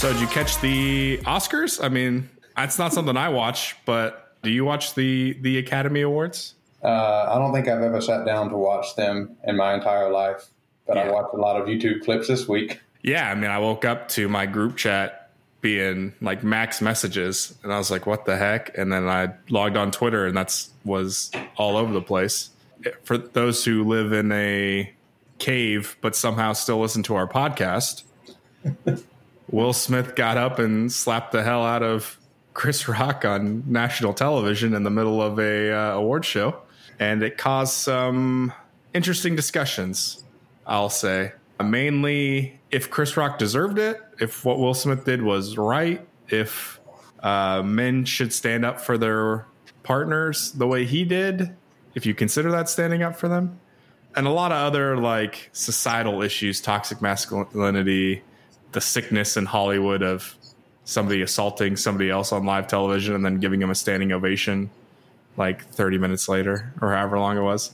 So, did you catch the Oscars? I mean, that's not something I watch, but do you watch the the Academy Awards? Uh, I don't think I've ever sat down to watch them in my entire life, but I watched a lot of YouTube clips this week. Yeah, I mean, I woke up to my group chat being like max messages, and I was like, "What the heck?" And then I logged on Twitter, and that's was all over the place. For those who live in a cave but somehow still listen to our podcast, Will Smith got up and slapped the hell out of Chris Rock on national television in the middle of a uh, award show, and it caused some interesting discussions. I'll say mainly if Chris Rock deserved it, if what Will Smith did was right, if uh, men should stand up for their partners the way he did, if you consider that standing up for them, and a lot of other like societal issues, toxic masculinity, the sickness in Hollywood of somebody assaulting somebody else on live television and then giving him a standing ovation like 30 minutes later or however long it was.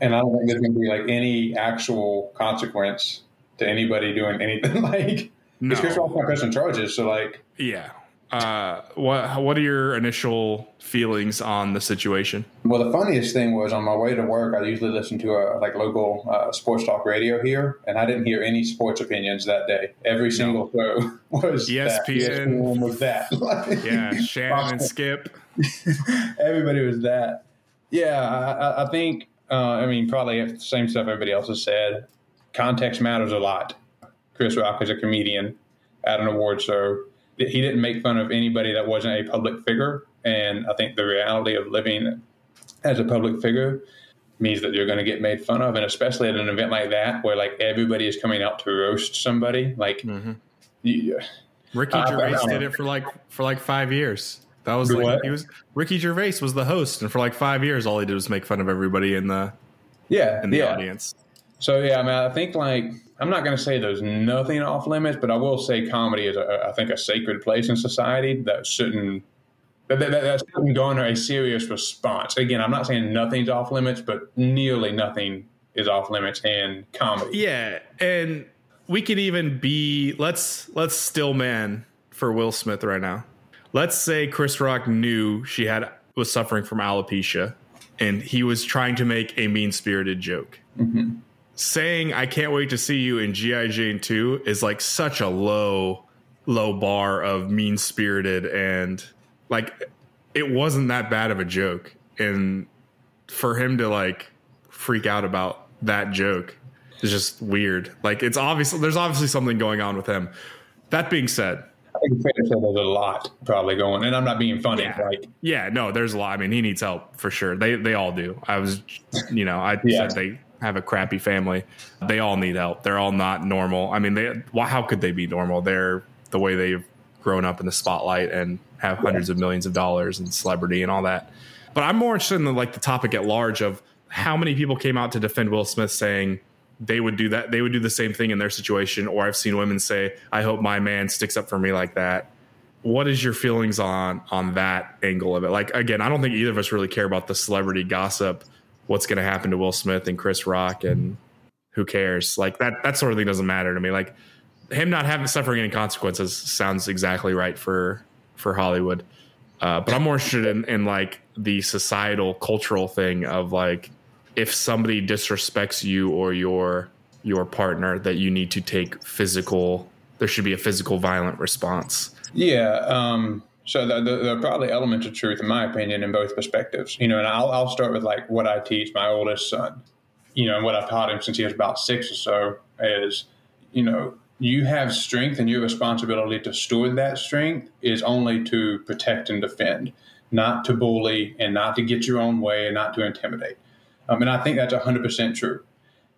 And I don't think there's going to be like any actual consequence to anybody doing anything like. No. Because Chris Rock's not pressing charges, so like, Yeah. Uh, what what are your initial feelings on the situation? well, the funniest thing was on my way to work, I usually listen to a like local uh, sports talk radio here, and I didn't hear any sports opinions that day. Every single show was that. ESPN. ESPN was that. Yeah, Shannon and Skip. Everybody was that. Yeah, I, I- I think. Uh, I mean, probably the same stuff everybody else has said. Context matters a lot. Chris Rock is a comedian at an award show. He didn't make fun of anybody that wasn't a public figure, and I think the reality of living as a public figure means that you're going to get made fun of, and especially at an event like that where like everybody is coming out to roast somebody. Like, Mhm. you, Ricky Gervais did it for like for like five years. That was like what? he was Ricky Gervais was the host, and for like five years, all he did was make fun of everybody in the yeah, in the yeah. audience. So yeah, I mean, I think like I'm not going to say there's nothing off limits, but I will say comedy is, a, I think, a sacred place in society that shouldn't that, that, that shouldn't garner a serious response. Again, I'm not saying nothing's off limits, but nearly nothing is off limits in comedy. Yeah, and we could even be let's let's still man for Will Smith right now. Let's say Chris Rock knew she had was suffering from alopecia, and he was trying to make a mean spirited joke. Mm-hmm. Saying "I can't wait to see you in GI Jane 2" is like such a low low bar of mean spirited and like it wasn't that bad of a joke, and for him to like freak out about that joke is just weird. Like it's obviously there's obviously something going on with him. That being said, I think it's fair to say there's a lot probably going, and I'm not being funny. Yeah. Like, yeah, no, there's a lot. I mean, he needs help for sure. They they all do. I was, you know, I Yeah. said they have a crappy family. They all need help. They're all not normal. I mean, they well, how could they be normal? They're the way they've grown up in the spotlight and have hundreds of millions of dollars and celebrity and all that. But I'm more interested in the, like the topic at large of how many people came out to defend Will Smith saying they would do that they would do the same thing in their situation or I've seen women say I hope my man sticks up for me like that what is your feelings on on that angle of it like again i don't think either of us really care about the celebrity gossip what's going to happen to will smith and chris rock and who cares? Like that that sort of thing doesn't matter to me. Like him not having suffering any consequences sounds exactly right for for hollywood. Uh, but i'm more interested in, in like the societal cultural thing of like if somebody disrespects you or your your partner that you need to take physical there should be a physical violent response. Yeah. Um, so there, there are probably elements of truth, in my opinion, in both perspectives. You know, and I'll, I'll start with like what I teach my oldest son. You know, and what I've taught him since he was about six or so is, you know, you have strength, and your responsibility to steward that strength is only to protect and defend, not to bully and not to get your own way and not to intimidate. Um, and I think that's 100% true.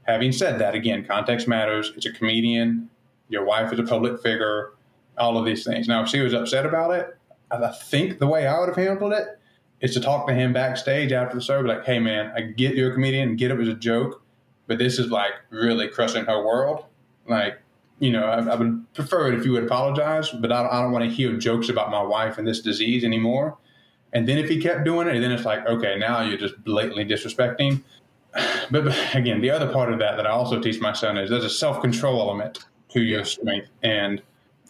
Having said that, again, context matters. It's a comedian. Your wife is a public figure all of these things. Now, if she was upset about it, I think the way I would have handled it is to talk to him backstage after the show, be like, hey, man, I get you're a comedian, get it was a joke, but this is like really crushing her world. Like, you know, I, I would prefer it if you would apologize, but I don't, I don't want to hear jokes about my wife and this disease anymore. And then if he kept doing it, then it's like, okay, now you're just blatantly disrespecting. But, but again, the other part of that that I also teach my son is there's a self control element to your strength. And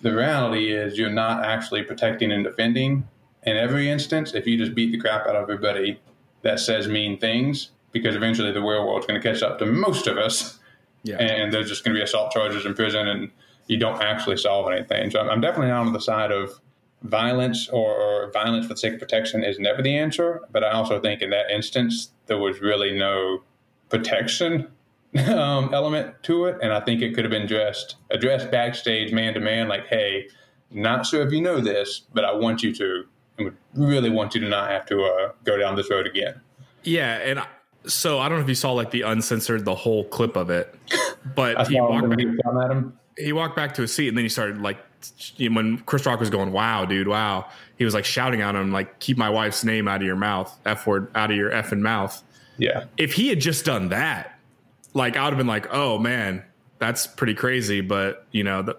the reality is you're not actually protecting and defending in every instance. If you just beat the crap out of everybody that says mean things because eventually the real world's going to catch up to most of us. Yeah. and there's just going to be assault charges in prison and you don't actually solve anything. So i'm definitely not on the side of violence or, or violence for the sake of protection is never the answer but i also think in that instance there was really no protection um, element to it, and I think it could have been addressed addressed backstage, man to man, like, "Hey, not sure if you know this, but I want you to, and would really want you to not have to uh, go down this road again." Yeah, and so I don't know if you saw like the uncensored the whole clip of it, but he walked back, at him. He walked back to his seat, and then he started like when Chris Rock was going, "Wow, dude, wow!" He was like shouting at him, like, "Keep my wife's name out of your mouth, f word out of your effing mouth." Yeah. If he had just done that, like I would have been like, oh man, that's pretty crazy. But you know, that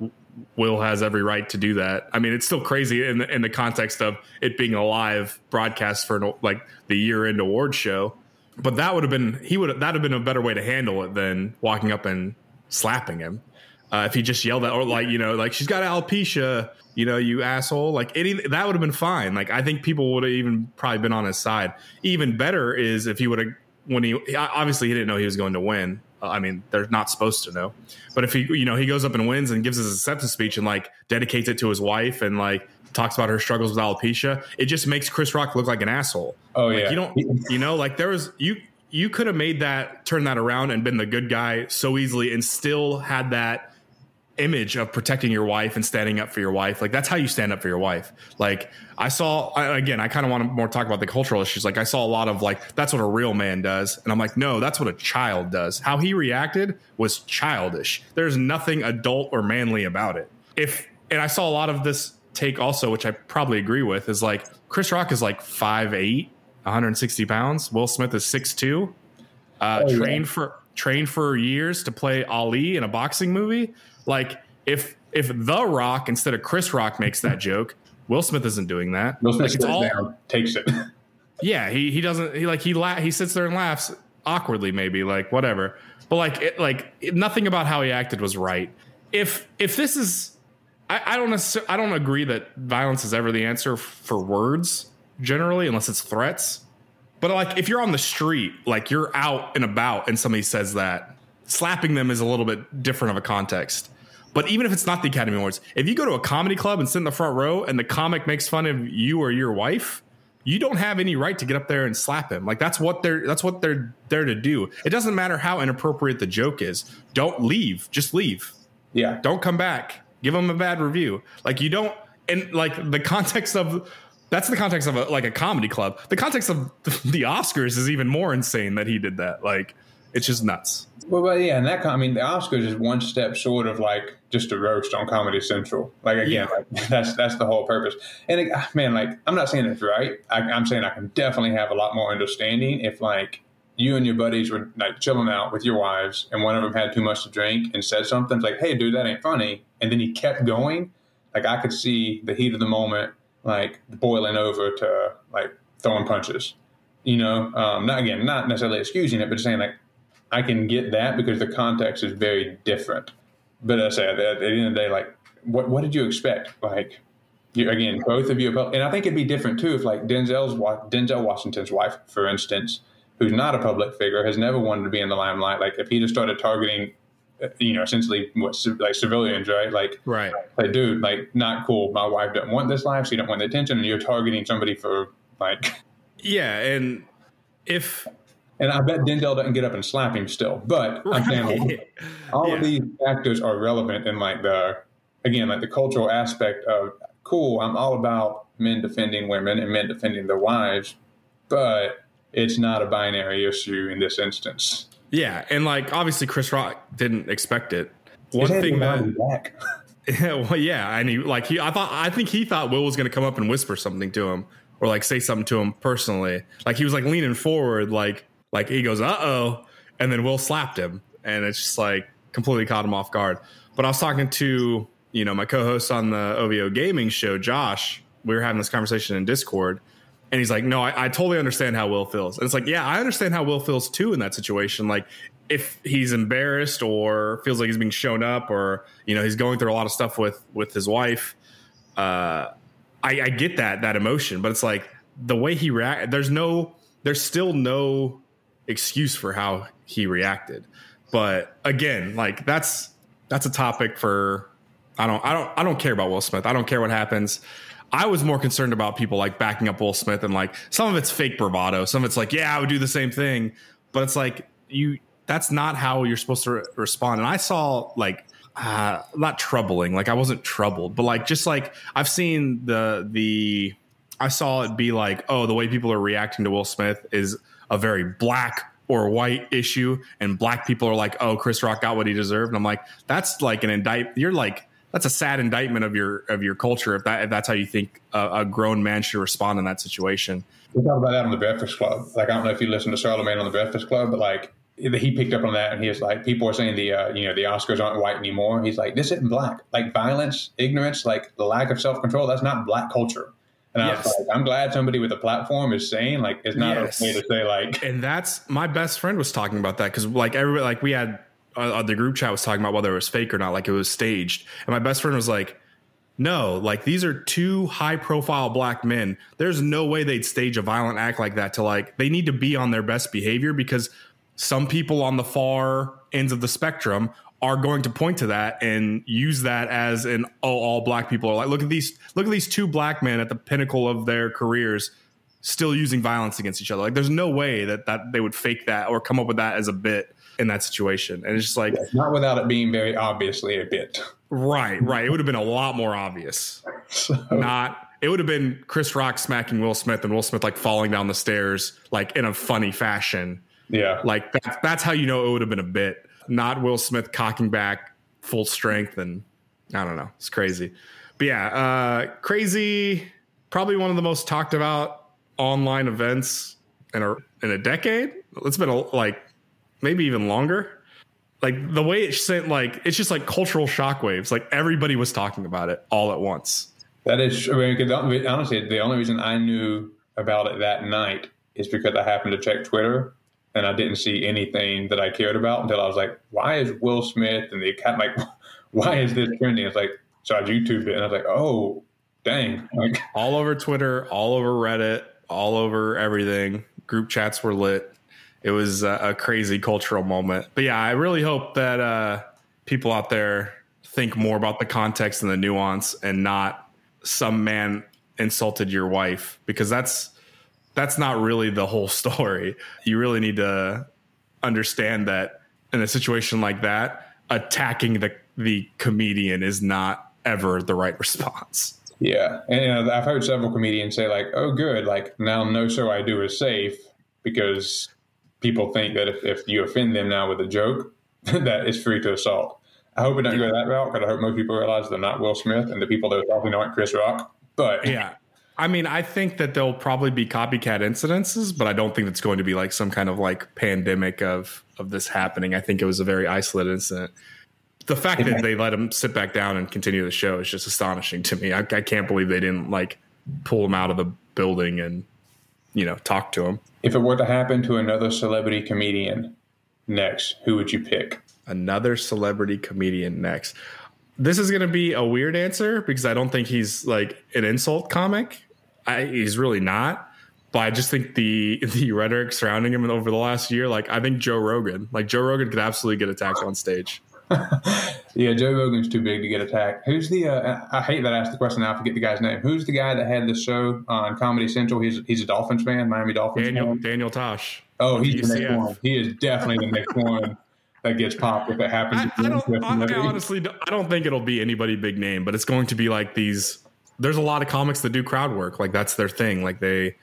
Will has every right to do that. I mean, it's still crazy in the, in the context of it being a live broadcast for an, like the year end award show. But that would have been he would that have been a better way to handle it than walking up and slapping him. Uh, if he just yelled at or like you know like she's got alopecia, you know you asshole. Like any that would have been fine. Like I think people would have even probably been on his side. Even better is if he would have when he obviously he didn't know he was going to win I mean, they're not supposed to know. But if he, you know, he goes up and wins and gives his acceptance speech and like dedicates it to his wife and like talks about her struggles with alopecia, it just makes Chris Rock look like an asshole. Oh like, yeah, you don't, you know, like there was you you could have made that turn that around and been the good guy so easily and still had that image of protecting your wife and standing up for your wife. Like that's how you stand up for your wife. Like I saw again, I kind of want to more talk about the cultural issues. Like I saw a lot of like that's what a real man does, and I'm like, no, that's what a child does. How he reacted was childish. There's nothing adult or manly about it. If and I saw a lot of this take also, which I probably agree with, is like Chris Rock is like 5'8", 160 pounds. Will Smith is 6'2", uh, oh, trained yeah. for trained for years to play Ali in a boxing movie. Like if if The Rock instead of Chris Rock makes that joke, Will Smith isn't doing that. Will Smith like, all, down, takes it. Yeah, he he doesn't he like he la- he sits there and laughs awkwardly maybe like whatever. But like it, like it, nothing about how he acted was right. If if this is I, I don't necessarily I don't agree that violence is ever the answer for words generally unless it's threats. But like if you're on the street, like you're out and about and somebody says that, slapping them is a little bit different of a context. But even if it's not the Academy Awards, if you go to a comedy club and sit in the front row and the comic makes fun of you or your wife, you don't have any right to get up there and slap him. Like that's what they're that's what they're there to do. It doesn't matter how inappropriate the joke is. Don't leave. Just leave. Yeah. Don't come back. Give them a bad review. Like you don't and like the context of that's the context of a, like a comedy club. The context of the Oscars is even more insane that he did that. Like it's just nuts. Well, but yeah, and that I mean, the Oscars is one step short of like just a roast on Comedy Central. Like again, yeah. like, that's that's the whole purpose. And it, man, like I'm not saying it's right. I, I'm saying I can definitely have a lot more understanding if like you and your buddies were like chilling out with your wives, and one of them had too much to drink and said something like, "Hey, dude, that ain't funny," and then he kept going. Like I could see the heat of the moment, like boiling over to like throwing punches. You know, um, not again, not necessarily excusing it, but just saying like I can get that because the context is very different. But I say at, at the end of the day, like, what what did you expect? Like, you, again, both of you, and I think it'd be different too if like Denzel's Denzel Washington's wife, for instance, who's not a public figure, has never wanted to be in the limelight. Like, if he just started targeting, uh, you know, essentially what like civilians, right? Like, right, like, dude, like, not cool. My wife doesn't want this life. She don't want the attention, and you're targeting somebody for like, yeah, and if and I bet Denzel doesn't get up and slap him still. But. I'm saying all yeah. of these factors are relevant in like the again like the cultural aspect of cool. I'm all about men defending women and men defending their wives, but it's not a binary issue in this instance. Yeah, and like obviously Chris Rock didn't expect it. One thing that yeah, well, yeah, and he like he I thought I think he thought Will was going to come up and whisper something to him or like say something to him personally. Like he was like leaning forward, like like he goes, uh oh, and then Will slapped him, and it's just like completely caught him off guard. But I was talking to you know my co-host on the OVO Gaming show, Josh. We were having this conversation in Discord, And he's like, no, I, I totally understand how Will feels. And it's like, yeah, I understand how Will feels too in that situation. Like, if he's embarrassed or feels like he's being shown up or you know he's going through a lot of stuff with with his wife uh i i get that that emotion but it's like the way he react there's no there's still no excuse for how he reacted but again like that's that's a topic for i don't i don't i don't care about will smith i don't care what happens I was more concerned about people like backing up Will Smith and like some of it's fake bravado. Some of it's like, yeah, I would do the same thing. But it's like you that's not how you're supposed to re- respond. And I saw like uh, not troubling, like I wasn't troubled, but like just like I've seen the the I saw it be like, oh, the way people are reacting to Will Smith is a very black or white issue, and black people are like, oh, Chris Rock got what he deserved. And I'm like, that's like an indict. You're like, that's a sad indictment of your of your culture if that if that's how you think a, a grown man should respond in that situation. We talk about that on the Breakfast Club. Like I don't know if you listen to Charlemagne on the Breakfast Club, but like he picked up on that and he was like, people are saying the uh, you know the Oscars aren't white anymore. He's like, this isn't black. Like violence, ignorance, like the lack of self control. That's not black culture. And yes. I was like, I'm glad somebody with a platform is saying like it's not yes. okay to say like. And that's my best friend was talking about that because like everybody like we had uh, the group chat was talking about whether it was fake or not, like it was staged. And my best friend was like. No, like these are two high profile black men. There's no way they'd stage a violent act like that to like they need to be on their best behavior because some people on the far ends of the spectrum are going to point to that and use that as an oh all black people are like look at these look at these two black men at the pinnacle of their careers still using violence against each other like there's no way that that they would fake that or come up with that as a bit in that situation and it's just like not without it being very obviously a bit right right it would have been a lot more obvious so. not it would have been chris rock smacking will smith and will smith like falling down the stairs like in a funny fashion yeah. Like that's that's how you know it would have been a bit. Not Will Smith cocking back full strength and I don't know. It's crazy. But yeah, uh crazy probably one of the most talked about online events in a in a decade. It's been a, like maybe even longer. Like the way it sent like it's just like cultural shockwaves. Like everybody was talking about it all at once. That is I mean, honestly the only reason I knew about it that night is because I happened to check Twitter and I didn't see anything that I cared about until I was like, why is Will Smith and the cat like, why is this trending? It's like, so I YouTube it and I was like, oh, dang. Like, all over Twitter, all over Reddit, all over everything. Group chats were lit. It was a, a crazy cultural moment. But yeah, I really hope that uh, people out there think more about the context and the nuance and not some man insulted your wife because that's that's not really the whole story. You really need to understand that in a situation like that, attacking the the comedian is not ever the right response. Yeah, and you know, I've heard several comedians say like, "Oh, good, like now no show I do is safe because people think that if, if you offend them now with a joke, that is free to assault." I hope it don't go that route because I hope most people realize they're not Will Smith and the people that are talking aren't Chris Rock. But yeah, I mean, I think that there'll probably be copycat incidences, but I don't think it's going to be like some kind of like pandemic of of this happening. I think it was a very isolated incident. The fact that they let him sit back down and continue the show is just astonishing to me. I, I can't believe they didn't like pull him out of the building and you know talk to him. If it were to happen to another celebrity comedian next, who would you pick? Another celebrity comedian next. This is going to be a weird answer because I don't think he's like an insult comic. I, he's really not. But I just think the the rhetoric surrounding him over the last year, like I think Joe Rogan, like Joe Rogan could absolutely get attacked on stage. yeah, Joe Rogan's too big to get attacked. Who's the? Uh, I hate that I asked the question. Now I forget the guy's name. Who's the guy that had the show on Comedy Central? He's he's a Dolphins fan, Miami Dolphins. Daniel fan. Daniel Tosh. Oh, he's the next one. He is definitely the next one that gets popped if it happens. I, I don't. I, I honestly, I don't think it'll be anybody big name, but it's going to be like these there's a lot of comics that do crowd work. Like that's their thing. Like they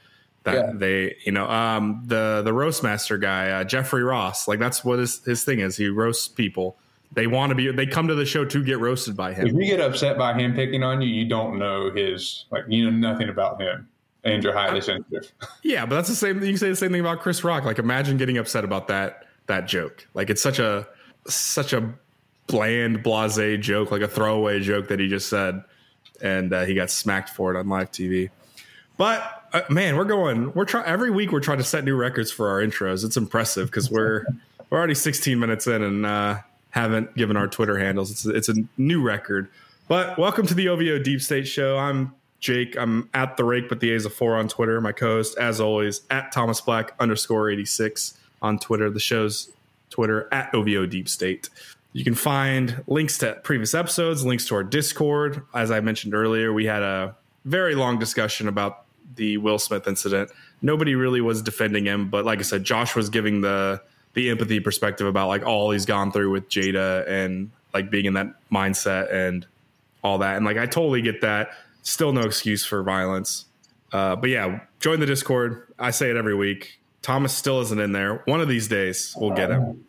that yeah. they you know um the the roast master guy uh, Jeffrey Ross. Like that's what his his thing is. He roasts people. They want to be. They come to the show to get roasted by him. If you get upset by him picking on you, you don't know his like you know nothing about him, and you're highly sensitive. Yeah, but that's the same. You can say the same thing about Chris Rock. Like imagine getting upset about that that joke. Like it's such a such a bland, blase joke, like a throwaway joke that he just said and uh, he got smacked for it on live TV. But uh, man, we're going. We're trying every week. We're trying to set new records for our intros. It's impressive because we're we're already 16 minutes in and uh, haven't given our Twitter handles. It's it's a new record. But welcome to the OVO Deep State Show. I'm Jake. I'm at the rake, but the A's a four on Twitter. My co-host, as always, at Thomas Black underscore 86 on Twitter. The show's Twitter at OVO Deep State. You can find links to previous episodes, links to our Discord. As I mentioned earlier, we had a very long discussion about the Will Smith incident. Nobody really was defending him, but like I said, Josh was giving the the empathy perspective about like all he's gone through with Jada and like being in that mindset and all that. And like I totally get that. Still no excuse for violence. Uh, but yeah, join the Discord. I say it every week. Thomas still isn't in there. One of these days we'll get him.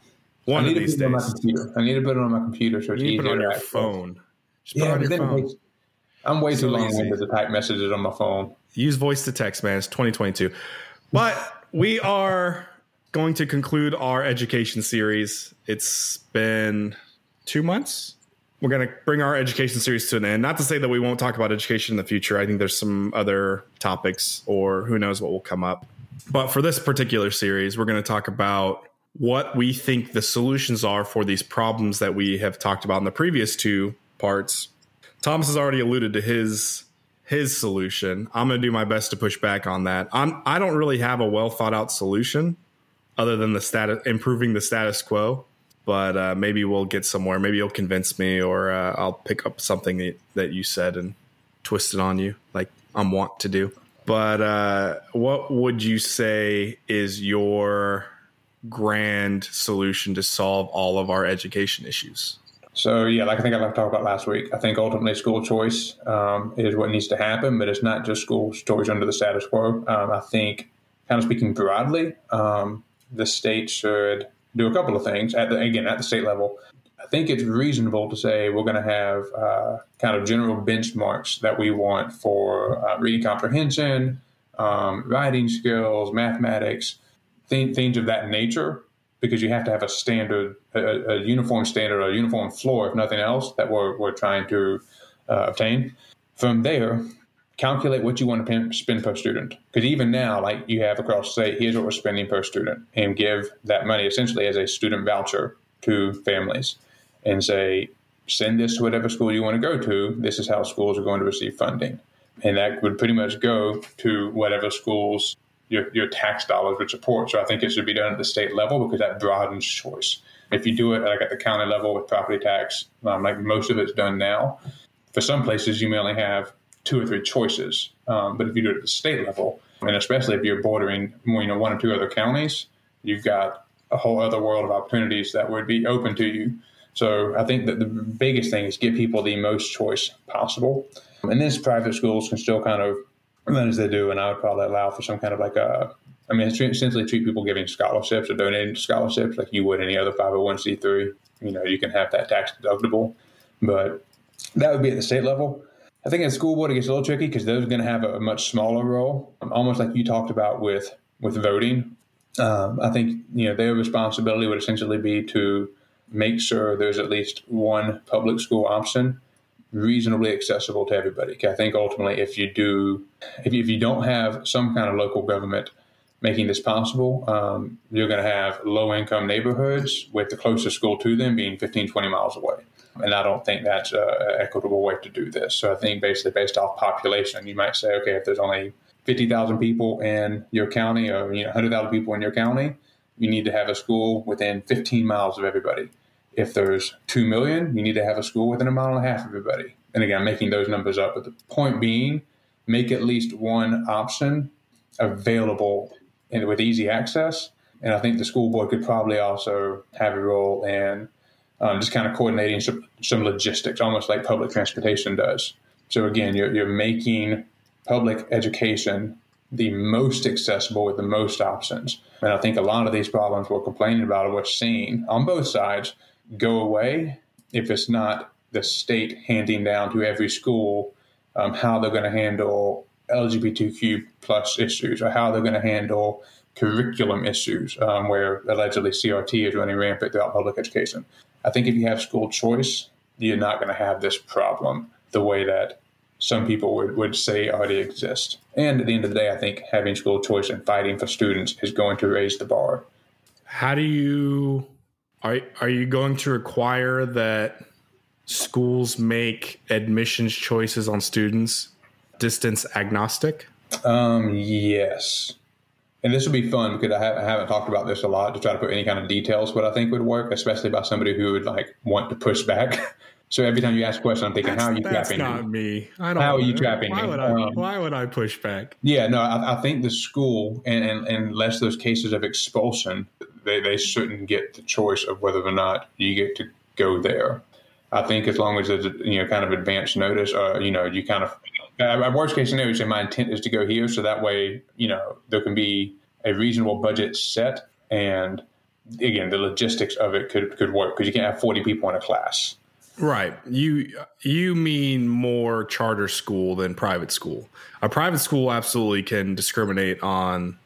One of these days. I need to put it on my computer so it's you easier put it on your phone. Yeah, on your phone. I'm way too long winded to type messages on my phone. use voice to text, man. It's 2022. But we are going to conclude our education series. It's been two months. We're going to bring our education series to an end. Not to say that we won't talk about education in the future. I think there's some other topics, or who knows what will come up. But for this particular series, we're going to talk about what we think the solutions are for these problems that we have talked about in the previous two parts. Thomas has already alluded to his his solution. I'm going to do my best to push back on that. I'm I don't really have a well thought out solution other than the status improving the status quo. But uh, maybe we'll get somewhere. Maybe you'll convince me, or uh, I'll pick up something that, that you said and twist it on you, like I'm wont to do. But uh, what would you say is your grand solution to solve all of our education issues? So yeah, like I think I talked about last week, I think ultimately school choice um, is what needs to happen, but it's not just school choice under the status quo. Um, I think, kind of speaking broadly, um, the state should do a couple of things. At the, again, at the state level, I think it's reasonable to say we're going to have uh, kind of general benchmarks that we want for uh, reading comprehension, um, writing skills, mathematics, th- things of that nature because you have to have a standard, a, a uniform standard, or a uniform floor, if nothing else, that we're, we're trying to uh, obtain. From there, calculate what you want to pen- spend per student. Because even now, like you have across state, here's what we're spending per student, and give that money essentially as a student voucher to families and say, send this to whatever school you want to go to. This is how schools are going to receive funding. And that would pretty much go to whatever schools your, your tax dollars would support. So I think it should be done at the state level because that broadens choice. If you do it like at the county level with property tax, um, like most of it's done now, for some places you may only have two or three choices. Um, but if you do it at the state level, and especially if you're bordering you know one or two other counties, you've got a whole other world of opportunities that would be open to you. So I think that the biggest thing is give people the most choice possible. And then private schools can still kind of run as they do, and I would probably allow for some kind of like a I mean, essentially treat people giving scholarships or donating scholarships like you would any other 501c3. You know, you can have that tax deductible, but that would be at the state level. I think at school board it gets a little tricky because those are going to have a, a much smaller role, um, almost like you talked about with with voting. Um, I think you know their responsibility would essentially be to make sure there's at least one public school option reasonably accessible to everybody. I think ultimately, if you do, if you, if you don't have some kind of local government making this possible, um, you're going to have low income neighborhoods with the closest school to them being 15, 20 miles away. And I don't think that's an equitable way to do this. So I think basically based off population, you might say, okay, if there's only 50,000 people in your county or you know 100,000 people in your county, you need to have a school within 15 miles of everybody. If there's 2 million, you need to have a school within a mile and a half of everybody. And again, I'm making those numbers up. But the point being, make at least one option available and with easy access. And I think the school board could probably also have a role in um, just kind of coordinating some, some logistics, almost like public transportation does. So again, you're, you're making public education the most accessible with the most options. And I think a lot of these problems we're complaining about or we're seeing on both sides go away if it's not the state handing down to every school um, how they're going to handle LGBTQ plus issues or how they're going to handle curriculum issues um, where allegedly CRT is running rampant throughout public education. I think if you have school choice, you're not going to have this problem the way that some people would, would say already exist. And at the end of the day, I think having school choice and fighting for students is going to raise the bar. How do you are are you going to require that schools make admissions choices on students distance agnostic? Um, yes. And this will be fun because I, ha- I, haven't talked about this a lot to try to put any kind of details what I think would work, especially by somebody who would like want to push back. so every time you ask a question, I'm thinking, that's, how are you that's trapping not me? I don't how are you trapping why me? Would I, um, why would I push back? Yeah, no, I, I think the school, and, and, and unless those cases of expulsion, they, they shouldn't get the choice of whether or not you get to go there. I think as long as there's you know kind of advance notice, or you know you kind of uh, worst case scenario, say my intent is to go here, so that way you know there can be a reasonable budget set, and again the logistics of it could could work because you can't have forty people in a class. Right. You you mean more charter school than private school. A private school absolutely can discriminate on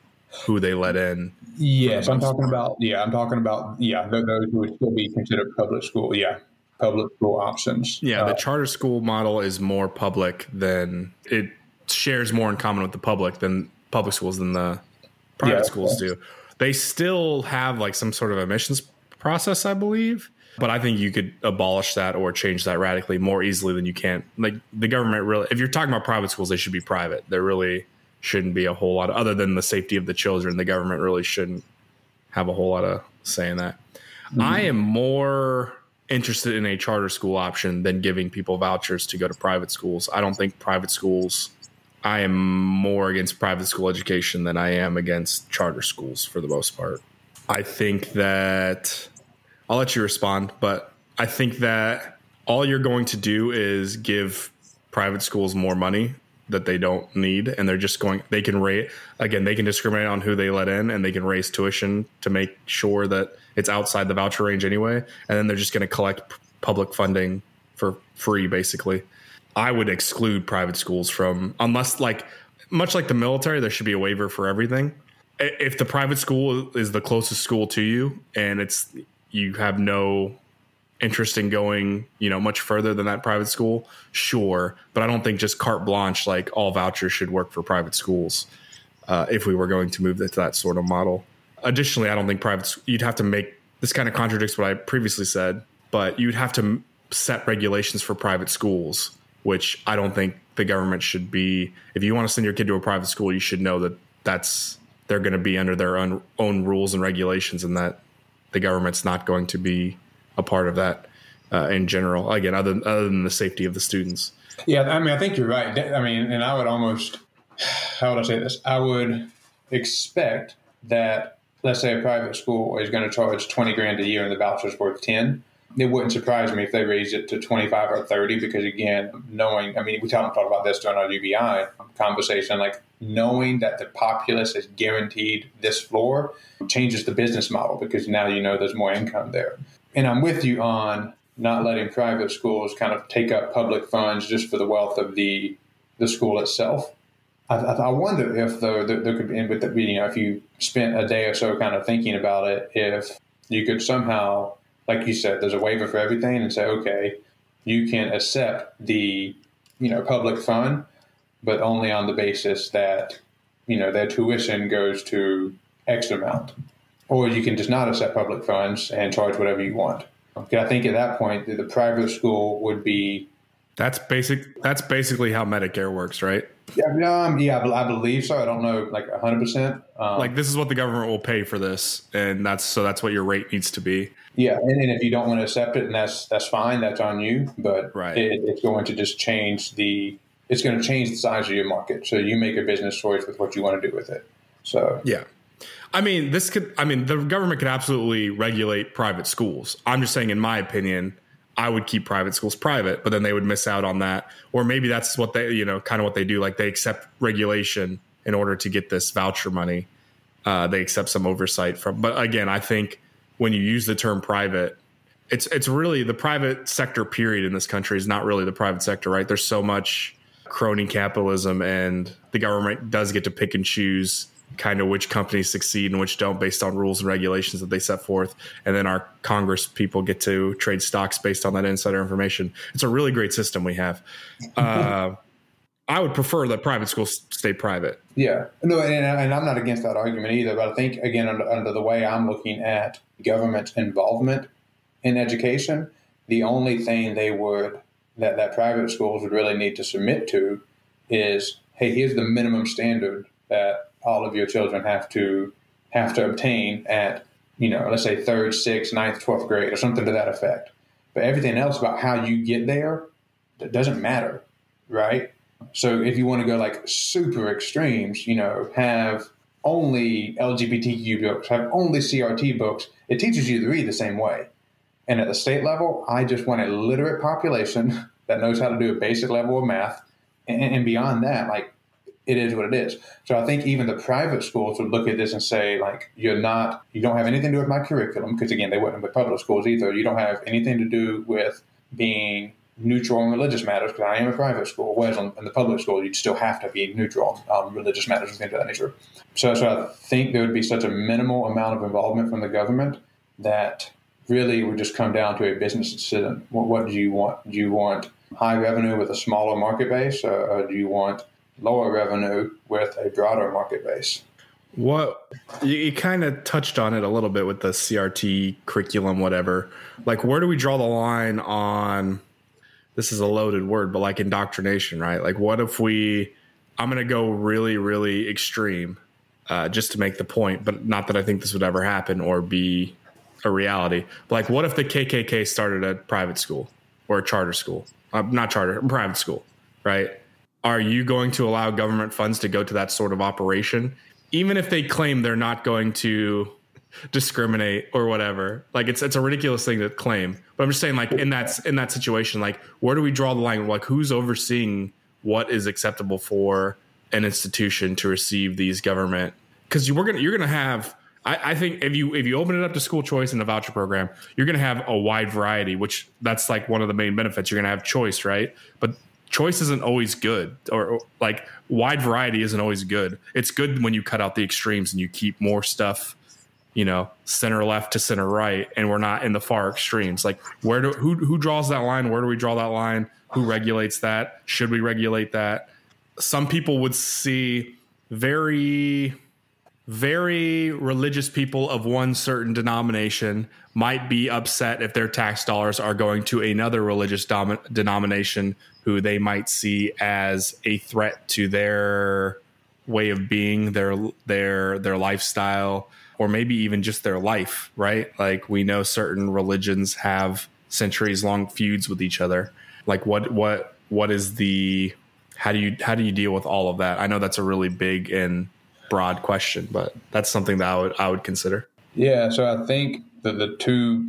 who they let in. Yes, I'm talking about. Yeah, I'm talking about. Yeah, those who would still be considered public school. Yeah, public school options. Yeah, the uh, charter school model is more public than it shares more in common with the public than public schools than the private yeah, schools do. They still have like some sort of admissions process, I believe. But I think you could abolish that or change that radically more easily than you can. Like the government really, if you're talking about private schools, they should be private. They're really shouldn't be a whole lot, other than the safety of the children. The government really shouldn't have a whole lot of saying that. Mm-hmm. I am more interested in a charter school option than giving people vouchers to go to private schools. I don't think private schools, I am more against private school education than I am against charter schools for the most part. I think that I'll let you respond, but I think that all you're going to do is give private schools more money that they don't need and they're just going they can rate again they can discriminate on who they let in and they can raise tuition to make sure that it's outside the voucher range anyway and then they're just going to collect p- public funding for free basically. I would exclude private schools from unless like much like the military there should be a waiver for everything. If the private school is the closest school to you and it's you have no interest in going, you know, much further than that private school, sure. But I don't think just carte blanche, like all vouchers should work for private schools uh, if we were going to move to that sort of model. Additionally, I don't think private, you'd have to make this kind of contradicts what I previously said, but you'd have to set regulations for private schools, which I don't think the government should be. If you want to send your kid to a private school, you should know that that's, they're going to be under their own, own rules and regulations and that the government's not going to be a part of that uh, in general. Again, other other than the safety of the students. Yeah, I mean, I think you're right. I mean, and I would almost, how would I say this? I would expect that, let's say, a private school is going to charge twenty grand a year, and the voucher's worth ten. It wouldn't surprise me if they raised it to 25 or 30 because, again, knowing, I mean, we talked about this during our UBI conversation, like knowing that the populace is guaranteed this floor changes the business model because now you know there's more income there and I'm with you on not letting private schools kind of take up public funds just for the wealth of the the school itself. I, I wonder if though there, there could be, with the, you know, if you spent a day or so kind of thinking about it, if you could somehow, like you said, there's a waiver for everything, and say, okay, you can accept the you know public fund, but only on the basis that you know their tuition goes to X amount or you can just not accept public funds and charge whatever you want. I think at that point the private school would be. That's basic. That's basically how Medicare works, right? Yeah, um, yeah, I believe so. I don't know, like hundred um, percent. Like this is what the government will pay for this, and that's so that's what your rate needs to be. Yeah, and, and if you don't want to accept it, and that's that's fine, that's on you. But right. it, it's going to just change the. It's going to change the size of your market, so you make a business choice with what you want to do with it. So yeah, I mean, this could, I mean, the government could absolutely regulate private schools. I'm just saying, in my opinion, I would keep private schools private, but then they would miss out on that. Or maybe that's what they, you know, kind of what they do. Like they accept regulation in order to get this voucher money. Uh, they accept some oversight from, but again, I think when you use the term private, it's it's really the private sector period in this country is not really the private sector, right? There's so much crony capitalism, and the government does get to pick and choose kind of which companies succeed and which don't based on rules and regulations that they set forth. And then our Congress people get to trade stocks based on that insider information. It's a really great system we have. Uh, I would prefer that private schools stay private. Yeah, no, and, and I'm not against that argument either. But I think again, under, under the way I'm looking at government involvement in education, the only thing they would that that private schools would really need to submit to is, hey, here's the minimum standard that all of your children have to have to obtain at you know, let's say third, sixth, ninth, twelfth grade, or something to that effect. But everything else about how you get there that doesn't matter, right? So if you want to go like super extremes, you know, have only LGBTQ books, have only CRT books, it teaches you to read the same way. And at the state level, I just want a literate population that knows how to do a basic level of math. And, and beyond that, like it is what it is. So I think even the private schools would look at this and say, like, you're not, you don't have anything to do with my curriculum, because again, they wouldn't with public schools either. You don't have anything to do with being neutral on religious matters because I am a private school. Whereas on, in the public school, you'd still have to be neutral on um, religious matters and things of that nature. So, so I think there would be such a minimal amount of involvement from the government that really would just come down to a business decision. What, what do you want? Do you want high revenue with a smaller market base, or, or do you want lower revenue with a broader market base? What you, you kind of touched on it a little bit with the CRT curriculum, whatever. Like, where do we draw the line on? This is a loaded word, but like indoctrination, right? Like, what if we? I'm going to go really, really extreme, uh, just to make the point, but not that I think this would ever happen or be a reality. Like, what if the KKK started a private school or a charter school? Uh, not charter, private school, right? Are you going to allow government funds to go to that sort of operation, even if they claim they're not going to discriminate or whatever? Like, it's it's a ridiculous thing to claim. But I'm just saying, like in that in that situation, like where do we draw the line? Like, who's overseeing what is acceptable for an institution to receive these government? Because you, we're gonna you're gonna have I, I, think if you if you open it up to school choice and the voucher program, you're going to have a wide variety, which that's like one of the main benefits. You're going to have choice, right? But choice isn't always good, or, or like wide variety isn't always good. It's good when you cut out the extremes and you keep more stuff, you know, center left to center right, and we're not in the far extremes. Like where do who who draws that line? Where do we draw that line? Who regulates that? Should we regulate that? Some people would see very very religious people of one certain denomination might be upset if their tax dollars are going to another religious dom- denomination who they might see as a threat to their way of being, their their their lifestyle, or maybe even just their life, right? Like we know certain religions have centuries long feuds with each other. Like what what what is the how do you how do you deal with all of that? I know that's a really big and broad question, but that's something that I would I would consider. Yeah, so I think that the two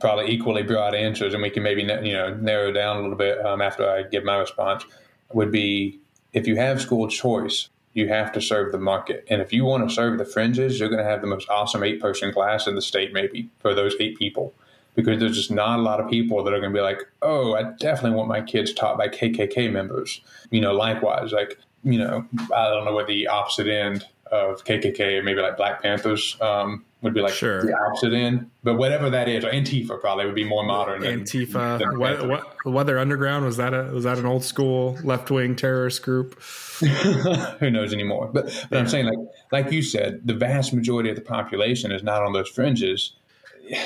probably equally broad answers, and we can maybe you know narrow down a little bit um, after I give my response, would be if you have school choice, you have to serve the market, and if you want to serve the fringes, you're going to have the most awesome eight person class in the state, maybe for those eight people. Because there's just not a lot of people that are going to be like, oh, I definitely want my kids taught by KKK members. You know, likewise, like you know, I don't know what the opposite end of KKK, maybe like Black Panthers, um, would be like sure. the opposite end. But whatever that is, or Antifa probably would be more modern. Antifa, than, than what, what, Weather Underground was that a was that an old school left wing terrorist group? Who knows anymore? But but yeah. I'm saying like like you said, the vast majority of the population is not on those fringes.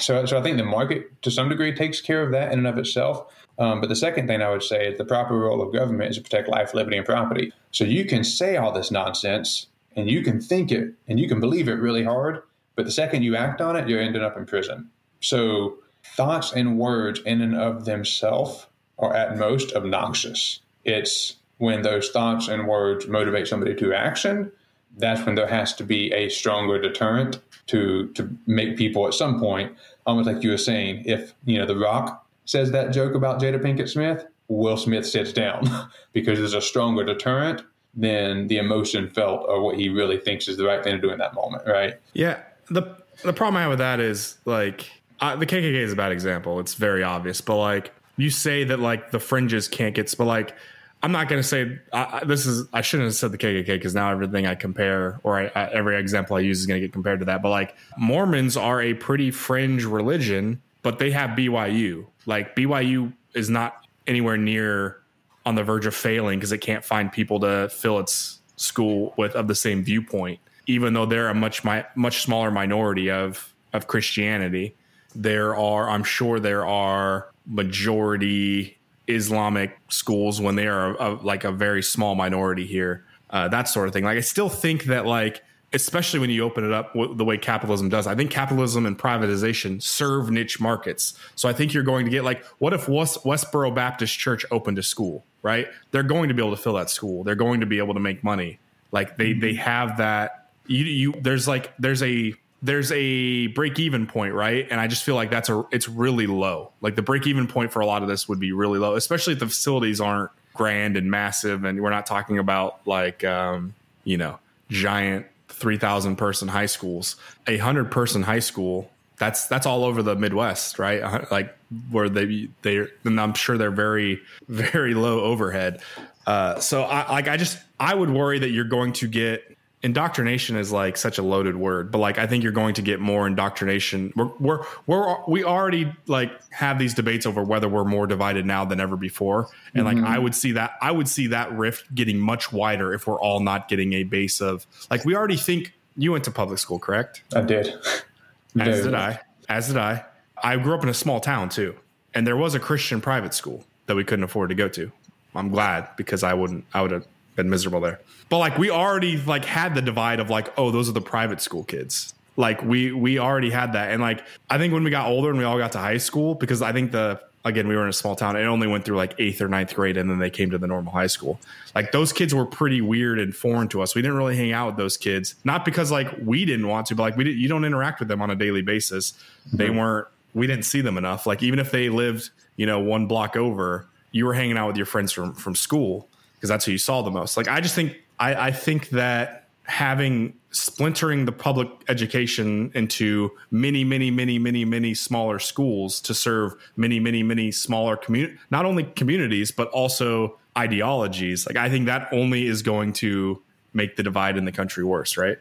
So so I think the market to some degree takes care of that in and of itself. Um, but the second thing I would say is the proper role of government is to protect life, liberty, and property. So you can say all this nonsense and you can think it and you can believe it really hard, but the second you act on it, you're ending up in prison. So thoughts and words in and of themselves are at most obnoxious. It's when those thoughts and words motivate somebody to action, that's when there has to be a stronger deterrent to to make people at some point, almost like you were saying, if you know the rock says that joke about Jada Pinkett Smith, Will Smith sits down because there's a stronger deterrent than the emotion felt or what he really thinks is the right thing to do in that moment, right? Yeah. The the problem I have with that is like the KKK is a bad example. It's very obvious, but like you say that like the fringes can't get, but like I'm not going to say uh, this is. I shouldn't have said the KKK because now everything I compare or I, I, every example I use is going to get compared to that. But like Mormons are a pretty fringe religion, but they have BYU. Like BYU is not anywhere near on the verge of failing because it can't find people to fill its school with of the same viewpoint, even though they're a much mi- much smaller minority of of Christianity. There are, I'm sure, there are majority Islamic schools when they are a, like a very small minority here. Uh, that sort of thing. Like I still think that like especially when you open it up the way capitalism does. I think capitalism and privatization serve niche markets. So I think you're going to get like, what if West, Westboro Baptist Church opened a school, right? They're going to be able to fill that school. They're going to be able to make money. Like they they have that. You you there's like there's a there's a break even point, right? And I just feel like that's a it's really low. Like the break even point for a lot of this would be really low, especially if the facilities aren't grand and massive, and we're not talking about like um, you know giant 3000 person high schools a 100 person high school that's that's all over the midwest right? Like where they they and i'm sure they're very very low overhead. Uh, so i like i just i would worry that you're going to get indoctrination is like such a loaded word but like i think you're going to get more indoctrination. We're we're, we're we already like have these debates over whether we're more divided now than ever before. And mm-hmm. like i would see that i would see that rift getting much wider if we're all not getting a base of like we already think you went to public school correct? I did as did i as did i i grew up in a small town too and there was a christian private school that we couldn't afford to go to i'm glad because i wouldn't i would have been miserable there. But like we already like had the divide of like, oh, those are the private school kids. Like we we already had that. And like I think when we got older and we all got to high school, because I think the again, we were in a small town. It only went through like eighth or ninth grade, and then they came to the normal high school. Like those kids were pretty weird and foreign to us. We didn't really hang out with those kids, not because like we didn't want to, but like we did, you don't interact with them on a daily basis. Mm-hmm. They weren't. We didn't see them enough. Like even if they lived, you know, one block over, you were hanging out with your friends from from school because that's who you saw the most. Like I just think I, I think that having splintering the public education into many, many, many, many, many smaller schools to serve many, many, many smaller community, not only communities but also ideologies. Like I think that only is going to make the divide in the country worse, right?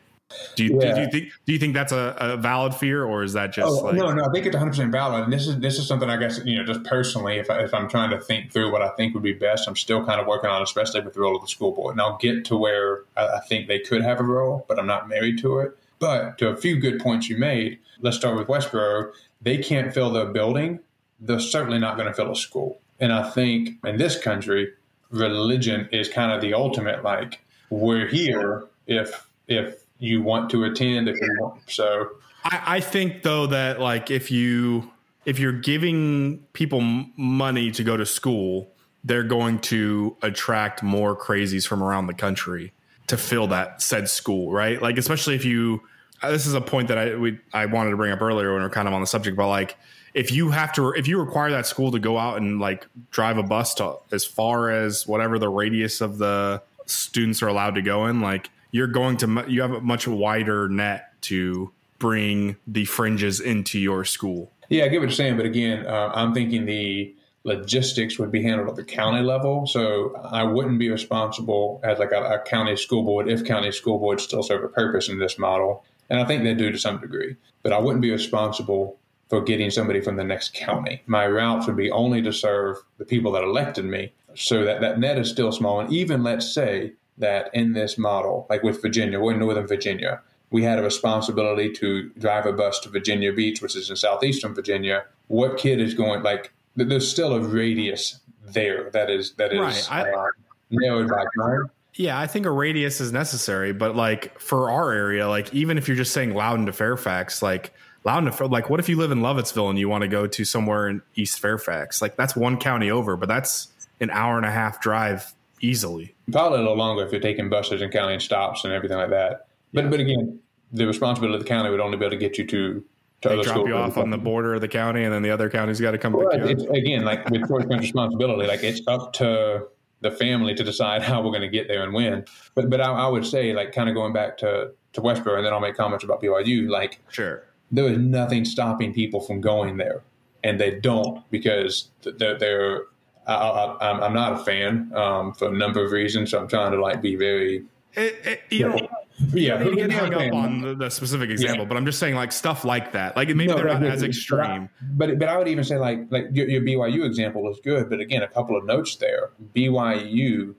Do you, yeah. do, you think do you think that's a, a, valid fear, or is that just oh, like no? No, I think it's 100 percent valid. And this is this is something I guess you know just personally, if I, if I'm trying to think through what I think would be best, I'm still kind of working on, especially with the role of the school board. And I'll get to where I, I think they could have a role, but I'm not married to it. But to a few good points you made, let's start with Westboro. They can't fill the building. They're certainly not going to fill a school. And I think in this country, religion is kind of the ultimate. Like we're here if if you want to attend if you want. So I, I think though that like if you if you're giving people money to go to school, they're going to attract more crazies from around the country to fill that said school, right? Like especially if you uh, this is a point that I we I wanted to bring up earlier when we are kind of on the subject, but like if you have to if you require that school to go out and like drive a bus to as far as whatever the radius of the students are allowed to go in, like you're going to you have a much wider net to bring the fringes into your school. Yeah, I get what you're saying, but again, uh, I'm thinking the logistics would be handled at the county level. So I wouldn't be responsible as like a, a county school board if county school boards still serve a purpose in this model, and I think they do to some degree. But I wouldn't be responsible for getting somebody from the next county. My routes would be only to serve the people that elected me. So that, that net is still small. And even let's say that in this model, like with Virginia, we're in Northern Virginia, we had a responsibility to drive a bus to Virginia Beach, which is in southeastern Virginia. What kid is going like? There's still a radius there that is that is right. I, uh, narrowed by time. Yeah, I think a radius is necessary, but like for our area, like even if you're just saying Loudoun to Fairfax, like Loudoun to like, what if you live in Lovettsville and you want to go to somewhere in East Fairfax? Like that's one county over, but that's an hour and a half drive easily. Probably a little longer if you're taking buses and counting stops and everything like that. But yeah. but again, the responsibility of the county would only be able to get you to. to they drop you off on the border of the county, and then the other county's got to come well, pick you. Again, like with first responsibility, like it's up to the family to decide how we're going to get there and when. But but I, I would say, like, kind of going back to to Westboro, and then I'll make comments about BYU. Like, sure, there is nothing stopping people from going there, and they don't because they're, they're I, am not a fan um, for a number of reasons. So I'm trying to like be very. It, it, you know, Yeah, you get hung up on the, the specific example, yeah. but I'm just saying like stuff like that. Like maybe no, they're not as extreme. But, but, but I would even say like like your, your BYU example is good. But again, a couple of notes there. BYU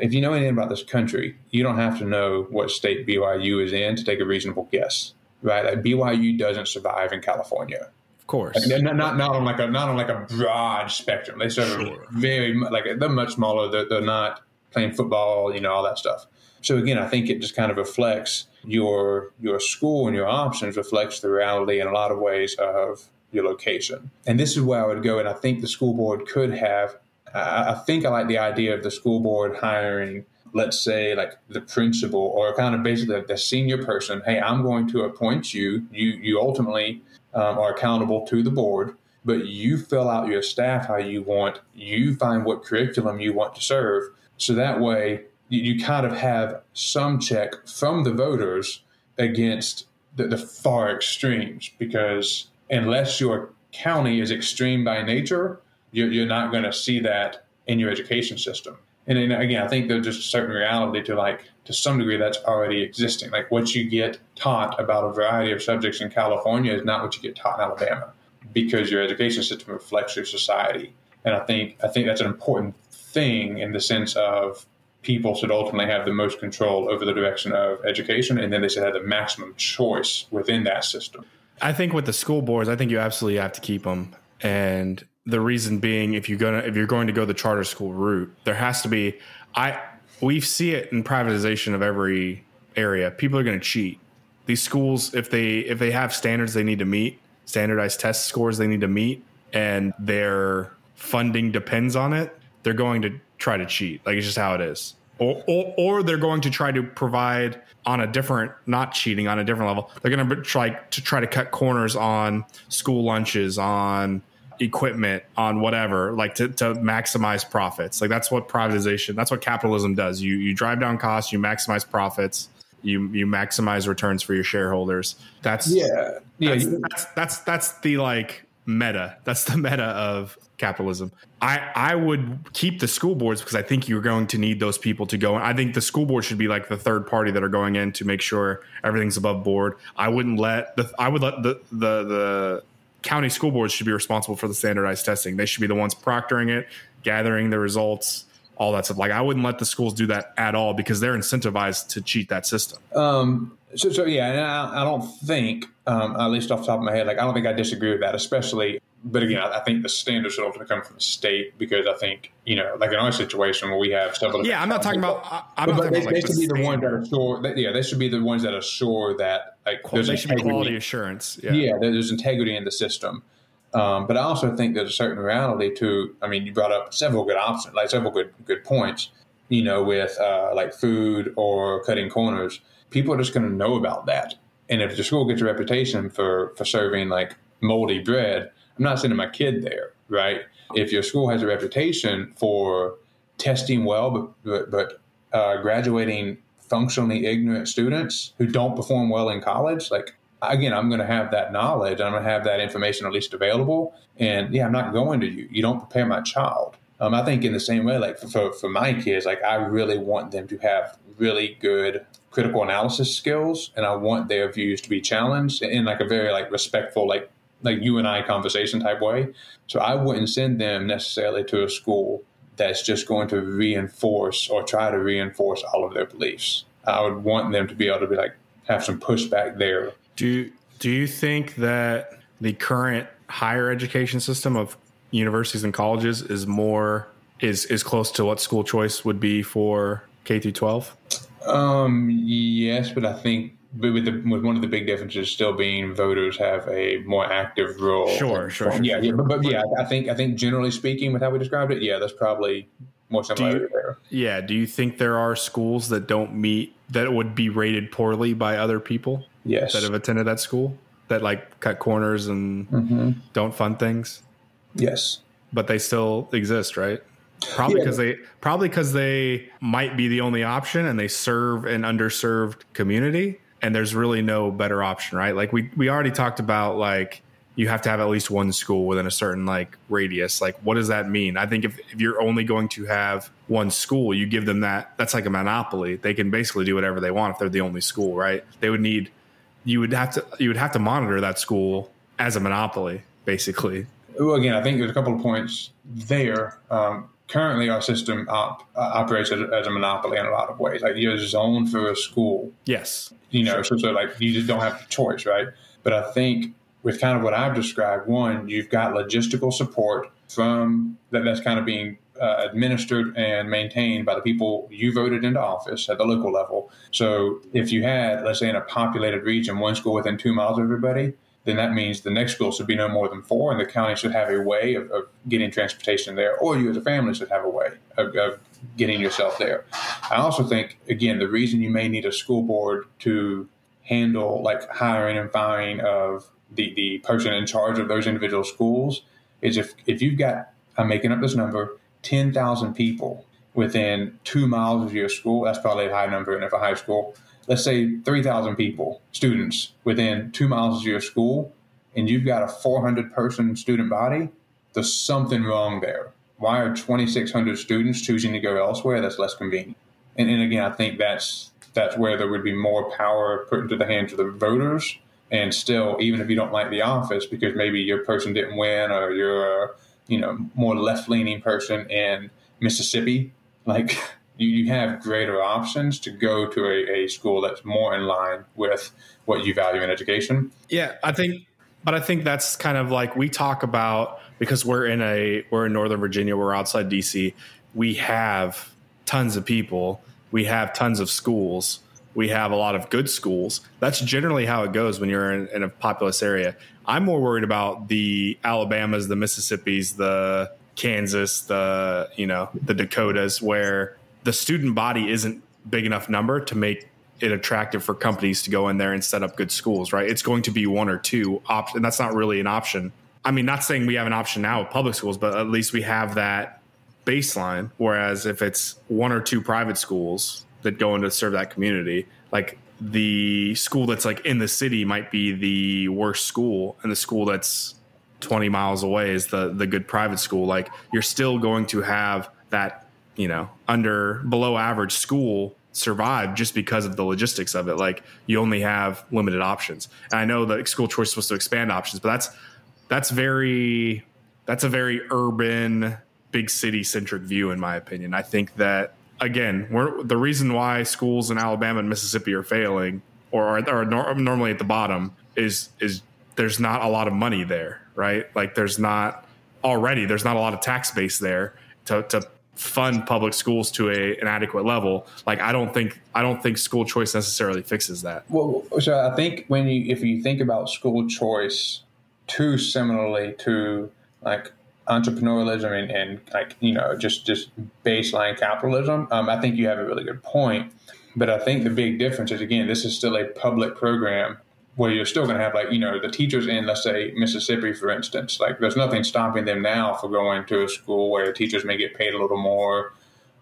if you know anything about this country, you don't have to know what state BYU is in to take a reasonable guess, right? Like BYU doesn't survive in California. Of course, like not, not, not on like a not on like a broad spectrum. They serve sure. very like they're much smaller. They're, they're not playing football, you know, all that stuff. So again, I think it just kind of reflects your your school and your options reflects the reality in a lot of ways of your location. And this is where I would go. And I think the school board could have I, think I like the idea of the school board hiring, let's say, like the principal or kind of basically the senior person. Hey, I'm going to appoint you. You you ultimately um, are accountable to the board, but you fill out your staff how you want. You find what curriculum you want to serve. So that way, you, you kind of have some check from the voters against the, the far extremes because unless your county is extreme by nature, you're, you're not going to see that in your education system. And then again, I think there's just a certain reality to like, to some degree, that's already existing. Like what you get taught about a variety of subjects in California is not what you get taught in Alabama because your education system reflects your society. And I think, I think that's an important thing in the sense of people should ultimately have the most control over the direction of education, and then they should have the maximum choice within that system. I think with the school boards, I think you absolutely have to keep them. And the reason being, if you're gonna if you're going to go the charter school route, there has to be. I we see it in privatization of every area. People are going to cheat. These schools, if they if they have standards they need to meet, standardized test scores they need to meet, and their funding depends on it, they're going to try to cheat. Like it's just how it is. Or, or, or they're going to try to provide on a different, not cheating on a different level. They're going to try to try to cut corners on school lunches, on equipment on whatever like to, to maximize profits. Like that's what privatization that's what capitalism does. You you drive down costs you maximize profits you you maximize returns for your shareholders. That's yeah. yeah that's, that's, that's that's the like meta. That's the meta of capitalism. I i would keep the school boards because i think you're going to need those people to go i think the school board should be like the third party that are going in to make sure everything's above board. I wouldn't let the i would let the the the county school boards should be responsible for the standardized testing. They should be the ones proctoring it, gathering the results, all that stuff. Like I wouldn't let the schools do that at all because they're incentivized to cheat that system. Um, so, so yeah, and I, I don't think, um, at least off the top of my head, like I don't think I disagree with that, especially but again, I, think the standards should ultimately come from the state because I think you know, like in our situation where we have several. Yeah, I'm not talking about. I'm but, not they, they should be the ones that are sure. That, yeah, they should be the ones that assure that like Qual- there's should be quality assurance. Yeah. yeah, there's integrity in the system. Um, but I also think there's a certain reality to. I mean, you brought up several good options, like several good good points. You know, with uh, like food or cutting corners, people are just going to know about that. And if the school gets a reputation for for serving like moldy bread, I'm not sending my kid there, right? If your school has a reputation for testing well, but but, uh, graduating functionally ignorant students who don't perform well in college, like again, I'm going to have that knowledge. I'm going to have that information at least available. And yeah, I'm not going to you. You don't prepare my child. Um, I think in the same way, like for, for my kids, like I really want them to have really good critical analysis skills, and I want their views to be challenged in like a very like respectful, like like you and I conversation type way. So I wouldn't send them necessarily to a school that's just going to reinforce or try to reinforce all of their beliefs. I would want them to be able to be like have some pushback there. Do do you think that the current higher education system of universities and colleges is more is is close to what school choice would be for K through 12? Um yes, but I think with, the, with one of the big differences still being voters have a more active role. Sure, sure, sure yeah, sure. yeah, but, but, yeah, I think I think generally speaking, with how we described it, yeah, that's probably more similar there. Yeah, do you think there are schools that don't meet that would be rated poorly by other people? Yes, that have attended that school that like cut corners and mm-hmm. don't fund things. Yes, but they still exist, right? Probably because yeah. they probably because they might be the only option and they serve an underserved community and there's really no better option, right? Like we we already talked about like you have to have at least one school within a certain like radius. Like, what does that mean? I think if, if you're only going to have one school, you give them that. That's like a monopoly. They can basically do whatever they want if they're the only school, right? They would need. You would have to. You would have to monitor that school as a monopoly, basically. Well, again, I think there's a couple of points there. Um, currently, our system op, uh, operates as, as, a monopoly in a lot of ways. Like you're zoned for a school. Yes. You know, sure. so, so like you just don't have the choice, right? But I think with kind of what I've described, one, you've got logistical support from that that's kind of being uh, administered and maintained by the people you voted into office at the local level. So if you had, let's say, in a populated region, one school within two miles of everybody, then that means the next school should be no more than four, and the county should have a way of, of getting transportation there, or you as a family should have a way of, of getting yourself there. I also think, again, the reason you may need a school board to handle like hiring and firing of the, the person in charge of those individual schools is if, if you've got, I'm making up this number, 10,000 people within two miles of your school, that's probably a high number in a high school. Let's say 3,000 people, students within two miles of your school, and you've got a 400 person student body, there's something wrong there. Why are 2,600 students choosing to go elsewhere that's less convenient? And, and again, I think that's that's where there would be more power put into the hands of the voters and still, even if you don't like the office because maybe your person didn't win or you're a you know more left leaning person in Mississippi, like you, have greater options to go to a, a school that's more in line with what you value in education. Yeah, I think, but I think that's kind of like we talk about because we're in a we're in Northern Virginia, we're outside DC. We have tons of people, we have tons of schools we have a lot of good schools. That's generally how it goes when you're in, in a populous area. I'm more worried about the Alabamas, the Mississippis, the Kansas, the you know the Dakotas, where the student body isn't big enough number to make it attractive for companies to go in there and set up good schools. Right? It's going to be one or two options, and that's not really an option. I mean, not saying we have an option now with public schools, but at least we have that baseline. Whereas if it's one or two private schools, that go in to serve that community. Like the school that's like in the city might be the worst school, and the school that's 20 miles away is the the good private school. Like you're still going to have that, you know, under below average school survive just because of the logistics of it. Like you only have limited options. And I know that school choice is supposed to expand options, but that's that's very that's a very urban big city centric view in my opinion. I think that again, we're the reason why schools in Alabama and Mississippi are failing or are, are nor- normally at the bottom is is there's not a lot of money there, right? Like there's not already there's not a lot of tax base there to to fund public schools to a, an adequate level. Like I don't think I don't think school choice necessarily fixes that. Well, so I think when you if you think about school choice too similarly to like entrepreneurialism and, and like you know just just baseline capitalism, um, I think you have a really good point. But I think the big difference is again, this is still a public program where you're still going to have like you know the teachers in let's say Mississippi, for instance. Like there's nothing stopping them now for going to a school where teachers may get paid a little more,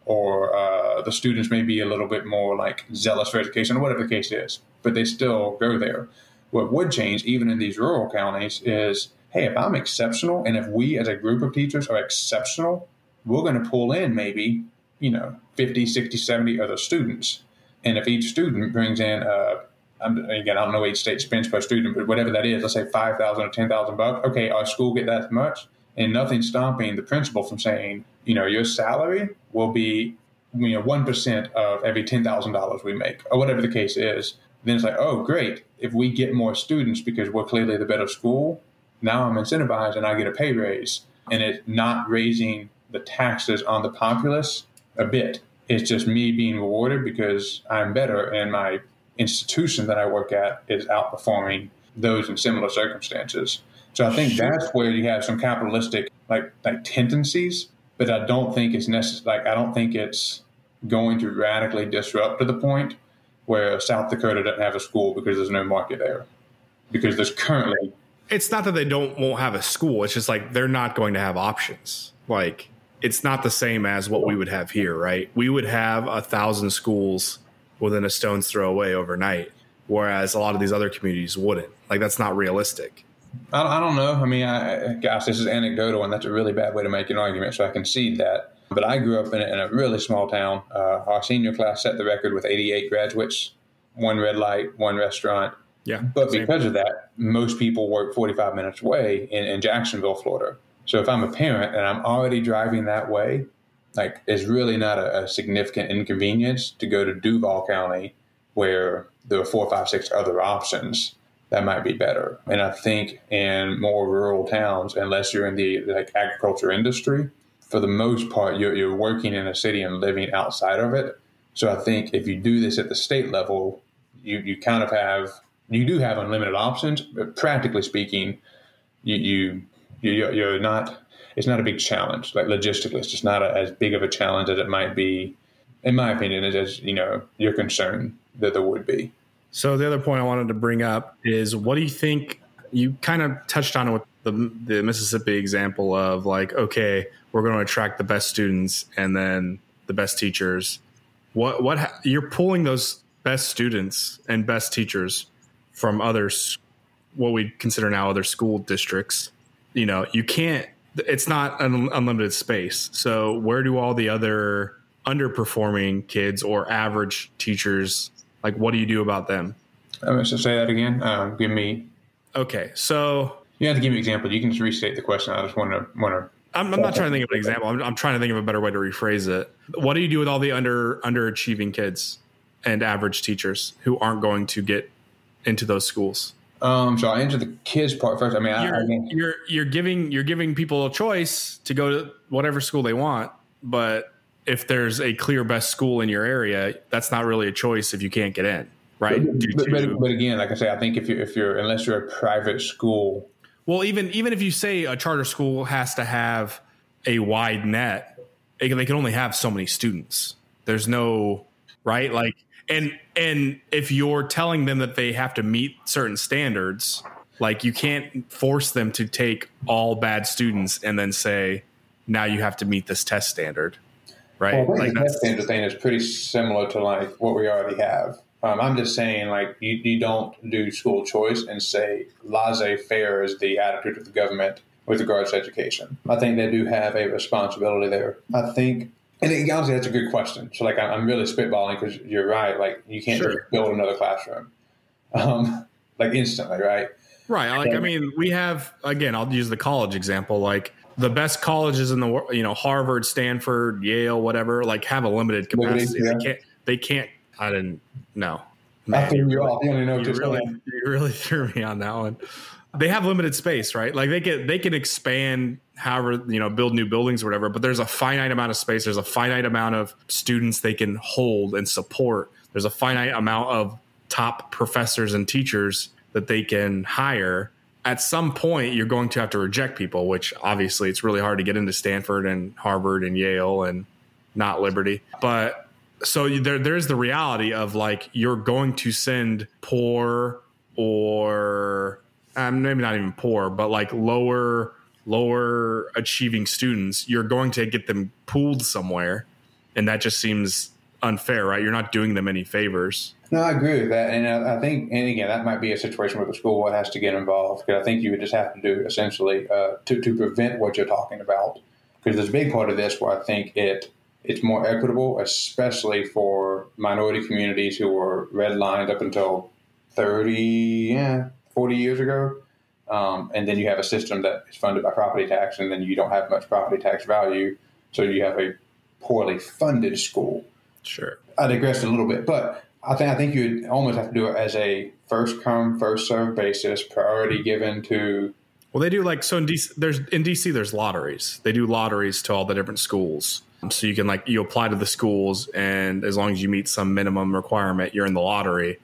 or uh, the students may be a little bit more like zealous for education, or whatever the case is. But they still go there. What would change, even in these rural counties, is hey, if I'm exceptional and if we as a group of teachers are exceptional, we're going to pull in maybe, you know, 50, 60, 70 other students. And if each student brings in, uh, again, I don't know each state spends per student, but whatever that is, let's say 5,000 or 10,000 bucks. Okay, our school get that much. And nothing stopping the principal from saying, you know, your salary will be, you know, 1% of every $10,000 we make, or whatever the case is. Then it's like, oh, great. If we get more students because we're clearly the better school, now I'm incentivized and I get a pay raise. And it's not raising the taxes on the populace a bit. It's just me being rewarded because I'm better and my institution that I work at is outperforming those in similar circumstances. So I think that's where you have some capitalistic like like tendencies, but I don't think it's necessary. Like I don't think it's going to radically disrupt to the point where South Dakota doesn't have a school because there's no market there, because there's currently it's not that they don't won't have a school. It's just like they're not going to have options. Like it's not the same as what we would have here, right? We would have a thousand schools within a stone's throw away overnight, whereas a lot of these other communities wouldn't. Like that's not realistic. I, I don't know. I mean, I, gosh, this is anecdotal, and that's a really bad way to make an argument. So I concede that. But I grew up in a, in a really small town. Uh, our senior class set the record with 88 graduates, one red light, one restaurant. Yeah. But same. because of that, most people work 45 minutes away in, in Jacksonville, Florida. So if I'm a parent and I'm already driving that way, like it's really not a, a significant inconvenience to go to Duval County where there are four, five, six other options that might be better. And I think in more rural towns, unless you're in the like agriculture industry, for the most part, you're, you're working in a city and living outside of it. So I think if you do this at the state level, you, you kind of have you do have unlimited options, but practically speaking, you, you you you're not it's not a big challenge. Like logistically, it's just not a, as big of a challenge as it might be, in my opinion, as, you know your concern that there would be. So the other point I wanted to bring up is what do you think? You kind of touched on it with the the Mississippi example of like, okay, we're going to attract the best students and then the best teachers. What what you're pulling those best students and best teachers from others, what we consider now other school districts. You know, you can't. It's not an unlimited space. So where do all the other underperforming kids or average teachers like, what do you do about them? I'm to say that again. Um, give me. Okay, so you have to give me an example. You can just restate the question. I just want to want to. I'm, I'm not trying to think of an example. I'm, I'm, trying to think of a better way to rephrase it. What do you do with all the under underachieving kids and average teachers who aren't going to get into those schools? Um, so I'll answer the kids part first. I mean, you're, I, I you're you're giving you're giving people a choice to go to whatever school they want, but if there's a clear best school in your area, that's not really a choice if you can't get in, right? But, but, but, again, like I say, I think if you if you're unless you're a private school, well, even even if you say a charter school has to have a wide net, they can only have so many students. There's no right like and and if you're telling them that they have to meet certain standards, like you can't force them to take all bad students and then say now you have to meet this test standard right? Well, like the test standard thing is pretty similar to like what we already have. Um, I'm just saying, like, you, you don't do school choice and say laissez faire is the attitude of the government with regards to education. I think they do have a responsibility there. I think, and it, honestly, that's a good question. So, like, I'm really spitballing because you're right. Like, you can't sure. just build another classroom, um, like instantly, right? Right. Like, I mean, we have again. I'll use the college example. Like, the best colleges in the world, you know, Harvard, Stanford, Yale, whatever, like have a limited capacity. Yeah. They can't. They can't. I didn't. know. Man, you, you, really, you, really, you really threw me on that one. They have limited space, right? Like they can they can expand however you know build new buildings or whatever, but there's a finite amount of space. There's a finite amount of students they can hold and support. There's a finite amount of top professors and teachers that they can hire at some point you're going to have to reject people, which obviously it's really hard to get into Stanford and Harvard and Yale and not Liberty. But so there there's the reality of like you're going to send poor or um, maybe not even poor, but like lower lower achieving students, you're going to get them pooled somewhere, and that just seems unfair, right? You're not doing them any favors. No, I agree with that, and I, I think, and again, that might be a situation where the school board has to get involved because I think you would just have to do essentially uh, to to prevent what you're talking about. Because there's a big part of this where I think it it's more equitable, especially for minority communities who were redlined up until 30, yeah, 40 years ago. Um, and then you have a system that is funded by property tax, and then you don't have much property tax value, so you have a poorly funded school. Sure. I digressed a little bit, but I think I think you would almost have to do it as a first come first serve basis, priority given to. Well, they do like so in DC. There's in DC. There's lotteries. They do lotteries to all the different schools. So you can like you apply to the schools, and as long as you meet some minimum requirement, you're in the lottery,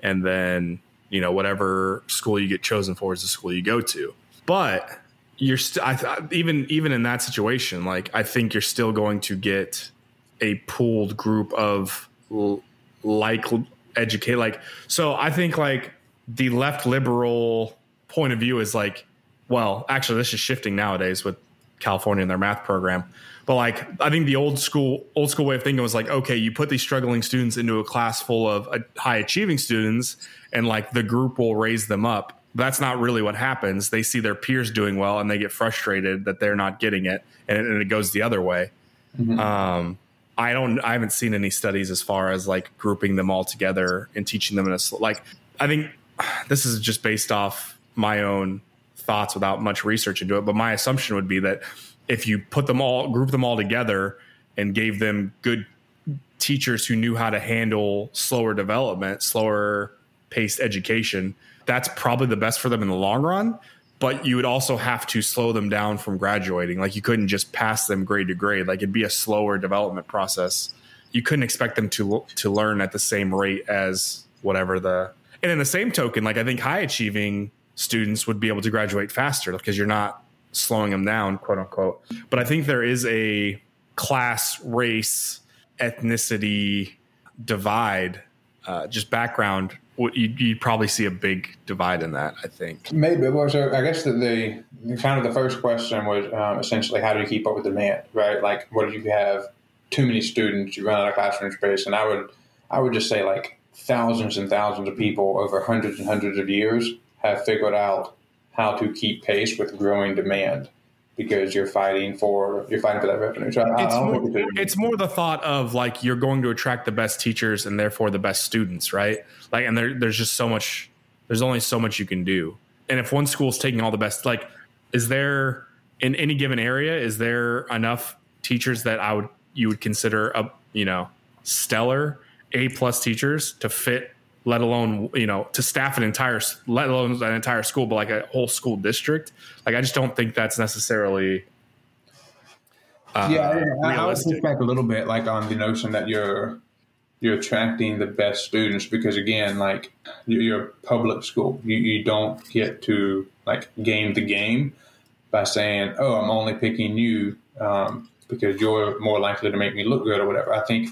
and then you know whatever school you get chosen for is the school you go to. But you're still even even in that situation, like I think you're still going to get a pooled group of like educate like so i think like the left liberal point of view is like well actually this is shifting nowadays with california and their math program but like i think the old school old school way of thinking was like okay you put these struggling students into a class full of uh, high achieving students and like the group will raise them up That's not really what happens. They see their peers doing well and they get frustrated that they're not getting it, and, and it goes the other way. Mm-hmm. Um, I don't. I haven't seen any studies as far as like grouping them all together and teaching them in a like. I think this is just based off my own thoughts without much research into it. But my assumption would be that if you put them all, group them all together, and gave them good teachers who knew how to handle slower development, slower paced education, that's probably the best for them in the long run but you would also have to slow them down from graduating. Like you couldn't just pass them grade to grade. Like it'd be a slower development process. You couldn't expect them to to learn at the same rate as whatever the. And in the same token, like I think high achieving students would be able to graduate faster because you're not slowing them down, quote unquote. But I think there is a class, race, ethnicity divide, uh, just background you'd, you'd, probably see a big divide in that. I think maybe. Well, so I guess the, the kind of the first question was um, essentially how do you keep up with demand, right? Like, what if you have too many students, you run out of classroom space, and I would I would just say like thousands and thousands of people over hundreds and hundreds of years have figured out how to keep pace with growing demand because you're fighting for you're fighting for that revenue. So it's, more, it's more the thought of like you're going to attract the best teachers and therefore the best students, right? Like, and there, there's just so much. There's only so much you can do. And if one school's taking all the best, like, is there in any given area is there enough teachers that I would you would consider a you know stellar A plus teachers to fit let alone you know to staff an entire let alone an entire school but like a whole school district. Like i just don't think that's necessarily uh, yeah I, I would push back a little bit like on the notion that you're you're attracting the best students because again like you're a public school. You, you don't get to like game the game by saying oh i'm only picking you um, because you're more likely to make me look good or whatever. I think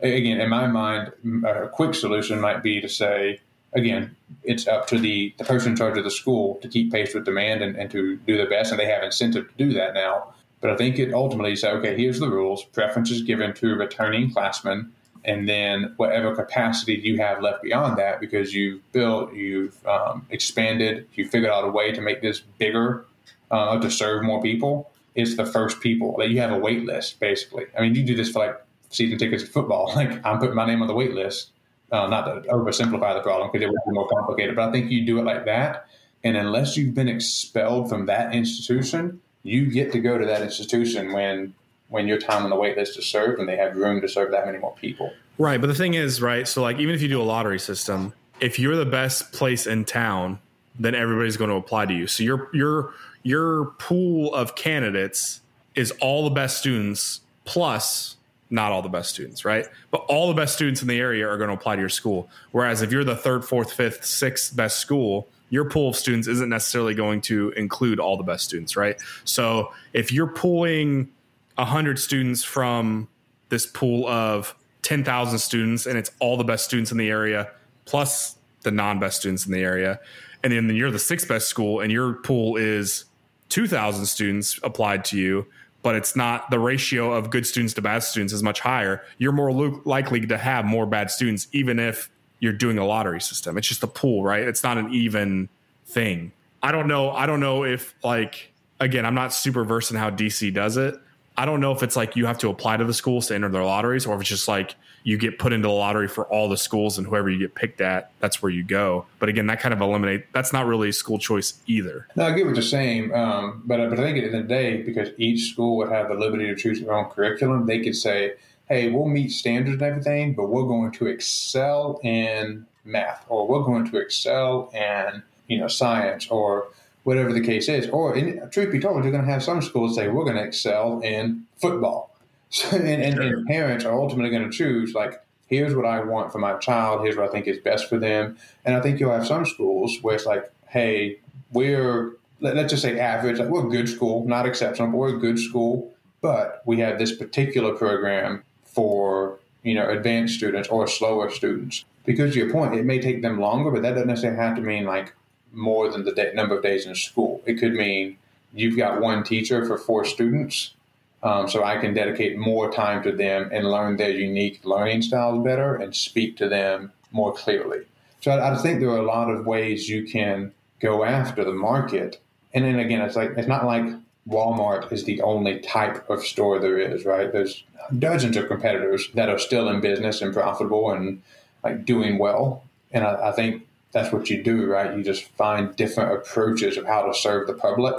again, in my mind, a quick solution might be to say, again, it's up to the, the person in charge of the school to keep pace with demand and, and to do their best, and they have incentive to do that now. But I think it ultimately say, okay, here's the rules. Preference is given to returning classmen, and then whatever capacity you have left beyond that, because you've built, you've um, expanded, you figured out a way to make this bigger uh, to serve more people. It's the first people that you have a wait list, basically. I mean, you do this for like season tickets to football. Like I'm putting my name on the wait list. Uh, not to oversimplify the problem because it would be more complicated, but I think you do it like that. And unless you've been expelled from that institution, you get to go to that institution when when your time on the wait list is served and they have room to serve that many more people. Right. But the thing is, right, so like even if you do a lottery system, if you're the best place in town, then everybody's going to apply to you. So your your your pool of candidates is all the best students plus not all the best students, right? But all the best students in the area are going to apply to your school. Whereas if you're the third, fourth, fifth, sixth best school, your pool of students isn't necessarily going to include all the best students, right? So if you're pulling 100 students from this pool of 10,000 students and it's all the best students in the area plus the non best students in the area, and then you're the sixth best school and your pool is 2,000 students applied to you, but it's not the ratio of good students to bad students is much higher. You're more lo- likely to have more bad students, even if you're doing a lottery system. It's just a pool, right? It's not an even thing. I don't know. I don't know if like again, I'm not super versed in how DC does it, I don't know if it's like you have to apply to the schools to enter their lotteries, or if it's just like you get put into the lottery for all the schools and whoever you get picked at, that's where you go. But again, that kind of eliminate that's not really school choice either. No, I get what you're saying, um, but but I think at the end of the day, because each school would have the liberty to choose their own curriculum, they could say, "Hey, we'll meet standards and everything, but we're going to excel in math, or we're going to excel in you know science, or whatever the case is. Or, in, truth be told, you're going to have some schools say, we're going to excel in football. So, and, and, and parents are ultimately going to choose, like, here's what I want for my child, here's what I think is best for them. And I think you'll have some schools where it's like, hey, we're, let, us just say average, like, we're a good school, not exceptional, but we're a good school, but we have this particular program for, you know, advanced students or slower students. Because to your point, it may take them longer, but that doesn't necessarily have to mean like more than the day, number of days in school. It could mean you've got one teacher for four students, um, so I can dedicate more time to them and learn their unique learning styles better and speak to them more clearly. So I, I think there are a lot of ways you can go after the market. And then again, it's like it's not like Walmart is the only type of store there is, right? There's dozens of competitors that are still in business and profitable and like doing well. And I, I think that's what you do, right? You just find different approaches of how to serve the public.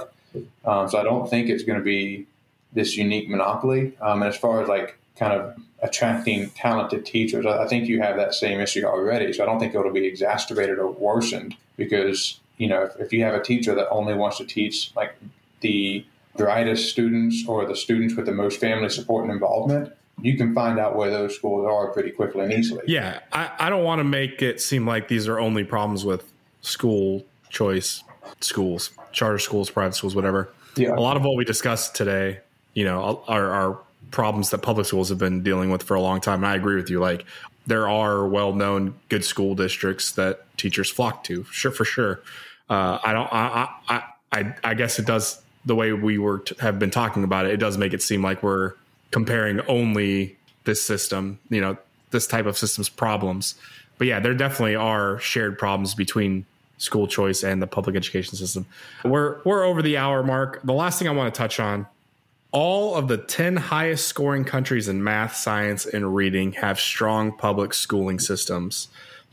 Um, so I don't think it's going to be this unique monopoly. Um, and as far as like kind of attracting talented teachers, I, I think you have that same issue already. So I don't think it'll be exacerbated or worsened because you know if, if you have a teacher that only wants to teach like the brightest students or the students with the most family support and involvement, you can find out where those schools are pretty quickly and easily. Yeah, I, I don't want to make it seem like these are only problems with school choice schools, charter schools, private schools, whatever. Yeah. A lot of what we discussed today, you know, are, are problems that public schools have been dealing with for a long time. And I agree with you. Like, there are well known good school districts that teachers flock to, sure, for sure. Uh, I don't, I, I, I, I guess it does the way we were t- have been talking about it. It does make it seem like we're comparing only this system, you know, this type of system's problems. But yeah, there definitely are shared problems between school choice and the public education system. We're we're over the hour mark. The last thing I want to touch on all of the 10 highest scoring countries in math, science, and reading have strong public schooling systems,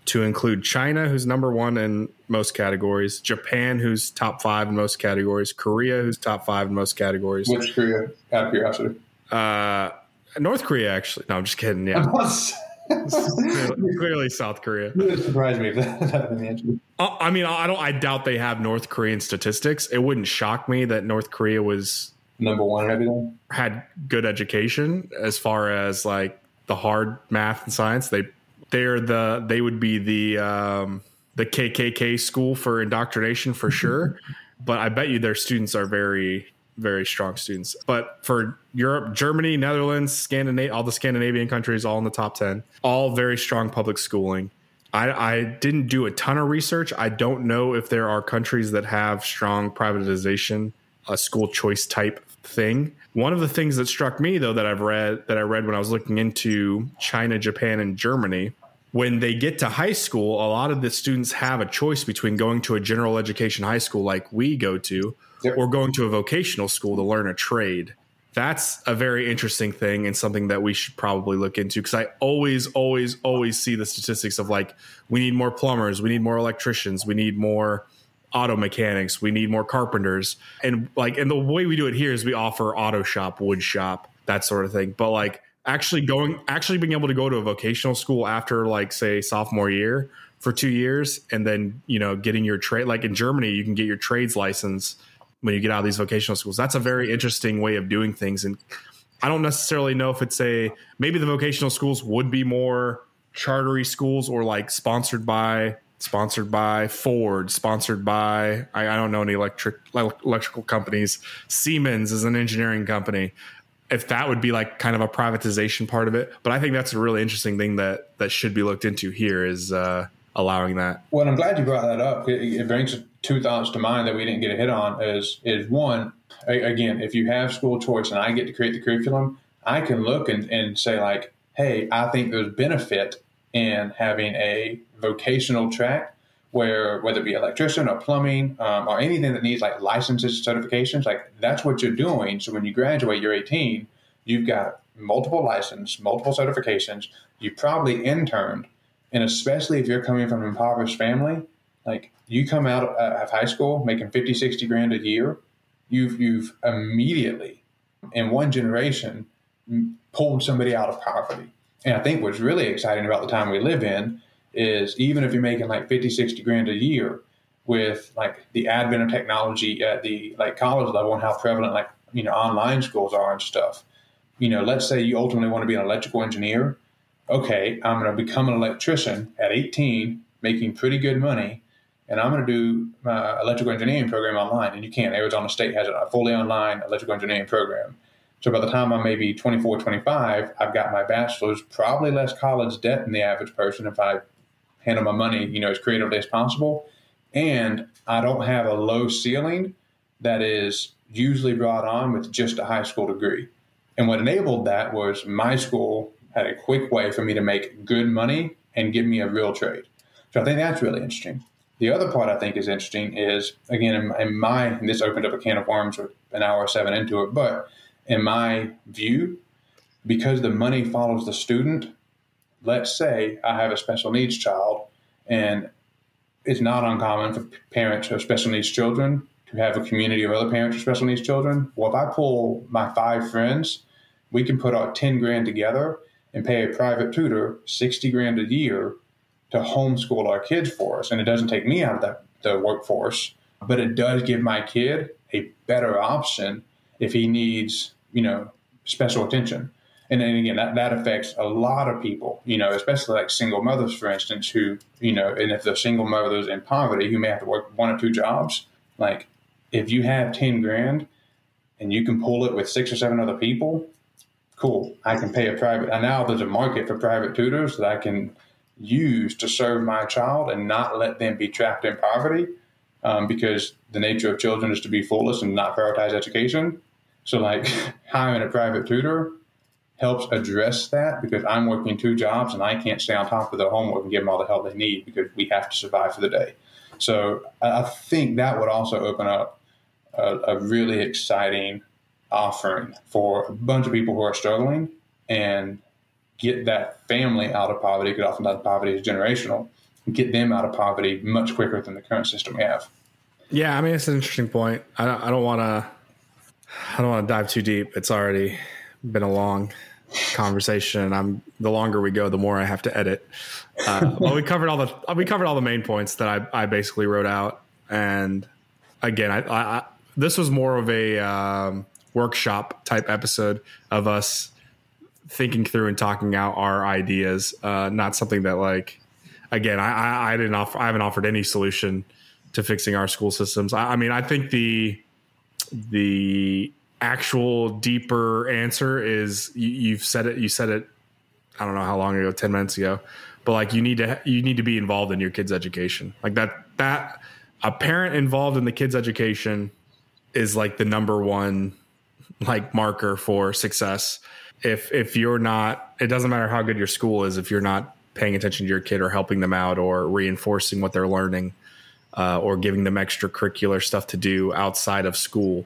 to include China, who's number one in most categories, Japan, who's top five in most categories, Korea, who's top five in most categories. Which Korea, out of curiosity? Uh, North Korea, actually. No, I'm just kidding. Yeah. clearly, clearly, South Korea. It surprised me if that answer. Uh, I mean, I don't. I doubt they have North Korean statistics. It wouldn't shock me that North Korea was number one in everything. Had good education as far as like the hard math and science. They they're the they would be the um, the KKK school for indoctrination for sure. but I bet you their students are very very strong students. But for Europe, Germany, Netherlands, Scandinavia, all the Scandinavian countries, all in the top 10, all very strong public schooling. I, I, didn't do a ton of research. I don't know if there are countries that have strong privatization, a school choice type thing. One of the things that struck me though that I've read that I read when I was looking into China, Japan, and Germany, when they get to high school, a lot of the students have a choice between going to a general education high school like we go to. Or going to a vocational school to learn a trade. That's a very interesting thing and something that we should probably look into because I always, always, always see the statistics of like, we need more plumbers, we need more electricians, we need more auto mechanics, we need more carpenters. And like, and the way we do it here is we offer auto shop, wood shop, that sort of thing. But like, actually going, actually being able to go to a vocational school after like, say, sophomore year for two years and then, you know, getting your trade, like in Germany, you can get your trades license when you get out of these vocational schools. That's a very interesting way of doing things. And I don't necessarily know if it's a maybe the vocational schools would be more chartery schools or like sponsored by sponsored by Ford, sponsored by I, I don't know any electric electrical companies. Siemens is an engineering company. If that would be like kind of a privatization part of it, but I think that's a really interesting thing that that should be looked into here is uh, allowing that. Well, I'm glad you brought that up. It, it brings two thoughts to mind that we didn't get a hit on. Is is one again, if you have school choice and I get to create the curriculum, I can look and, and say like, hey, I think there's benefit in having a vocational track where whether it be electrician or plumbing um, or anything that needs like licenses certifications like that's what you're doing so when you graduate you're 18 you've got multiple license multiple certifications you probably interned and especially if you're coming from an impoverished family, like you come out of high school making 50, 60 grand a year, you've, you've immediately in one generation pulled somebody out of poverty. And I think what's really exciting about the time we live in is even if you're making like 50, 60 grand a year with like the advent of technology at the like college level and how prevalent like, you know, online schools are and stuff, you know, let's say you ultimately want to be an electrical engineer okay, I'm going to become an electrician at 18, making pretty good money, and I'm going to do my electrical engineering program online. And you can't Arizona State has a fully online electrical engineering program. So by the time I'm maybe 24, 25, I've got my bachelor's, probably less college debt than the average person if I handle my money, you know, as creatively as possible. And I don't have a low ceiling that is usually brought on with just a high school degree. And what enabled that was my school had a quick way for me to make good money and give me a real trade. So I think that's really interesting. The other part I think is interesting is again in, in my and this opened up a can of worms with an hour or seven into it, but in my view, because the money follows the student, let's say I have a special needs child and it's not uncommon for parents of special needs children to have a community of other parents of special needs children. Well, if I pull my five friends, we can put our 10 grand together and pay a private tutor 60 grand a year to homeschool our kids for us. And it doesn't take me out of the, the workforce, but it does give my kid a better option if he needs, you know, special attention. And then again, that, that affects a lot of people, you know, especially like single mothers, for instance, who, you know, and if they're single mothers in poverty who may have to work one or two jobs, like if you have 10 grand and you can pull it with six or seven other people, cool. I can pay a private. And now there's a market for private tutors that I can use to serve my child and not let them be trapped in poverty um, because the nature of children is to be foolish and not prioritize education. So, like, hiring a private tutor helps address that because I'm working two jobs and I can't stay on top of their homework and give them all the help they need because we have to survive for the day. So I think that would also open up a, a really exciting offering for a bunch of people who are struggling and get that family out of poverty because oftentimes poverty is generational and get them out of poverty much quicker than the current system we have. Yeah, I mean it's an interesting point. I don't, I don't want to I don't want to dive too deep. It's already been a long conversation. I'm the longer we go, the more I have to edit. Uh, well, we covered all the we covered all the main points that I, I basically wrote out. And again, I, I this was more of a um, workshop type episode of us thinking through and talking out our ideas. Uh, not something that like again, I, I, I didn't offer I haven't offered any solution to fixing our school systems. I, I mean, I think the the actual deeper answer is you, have said it. You said it. I don't know how long ago, ten minutes ago, but like you need to you need to be involved in your kid's education. Like that that a parent involved in the kid's education is like the number one like marker for success. If if you're not, it doesn't matter how good your school is. If you're not paying attention to your kid or helping them out or reinforcing what they're learning, uh, or giving them extracurricular stuff to do outside of school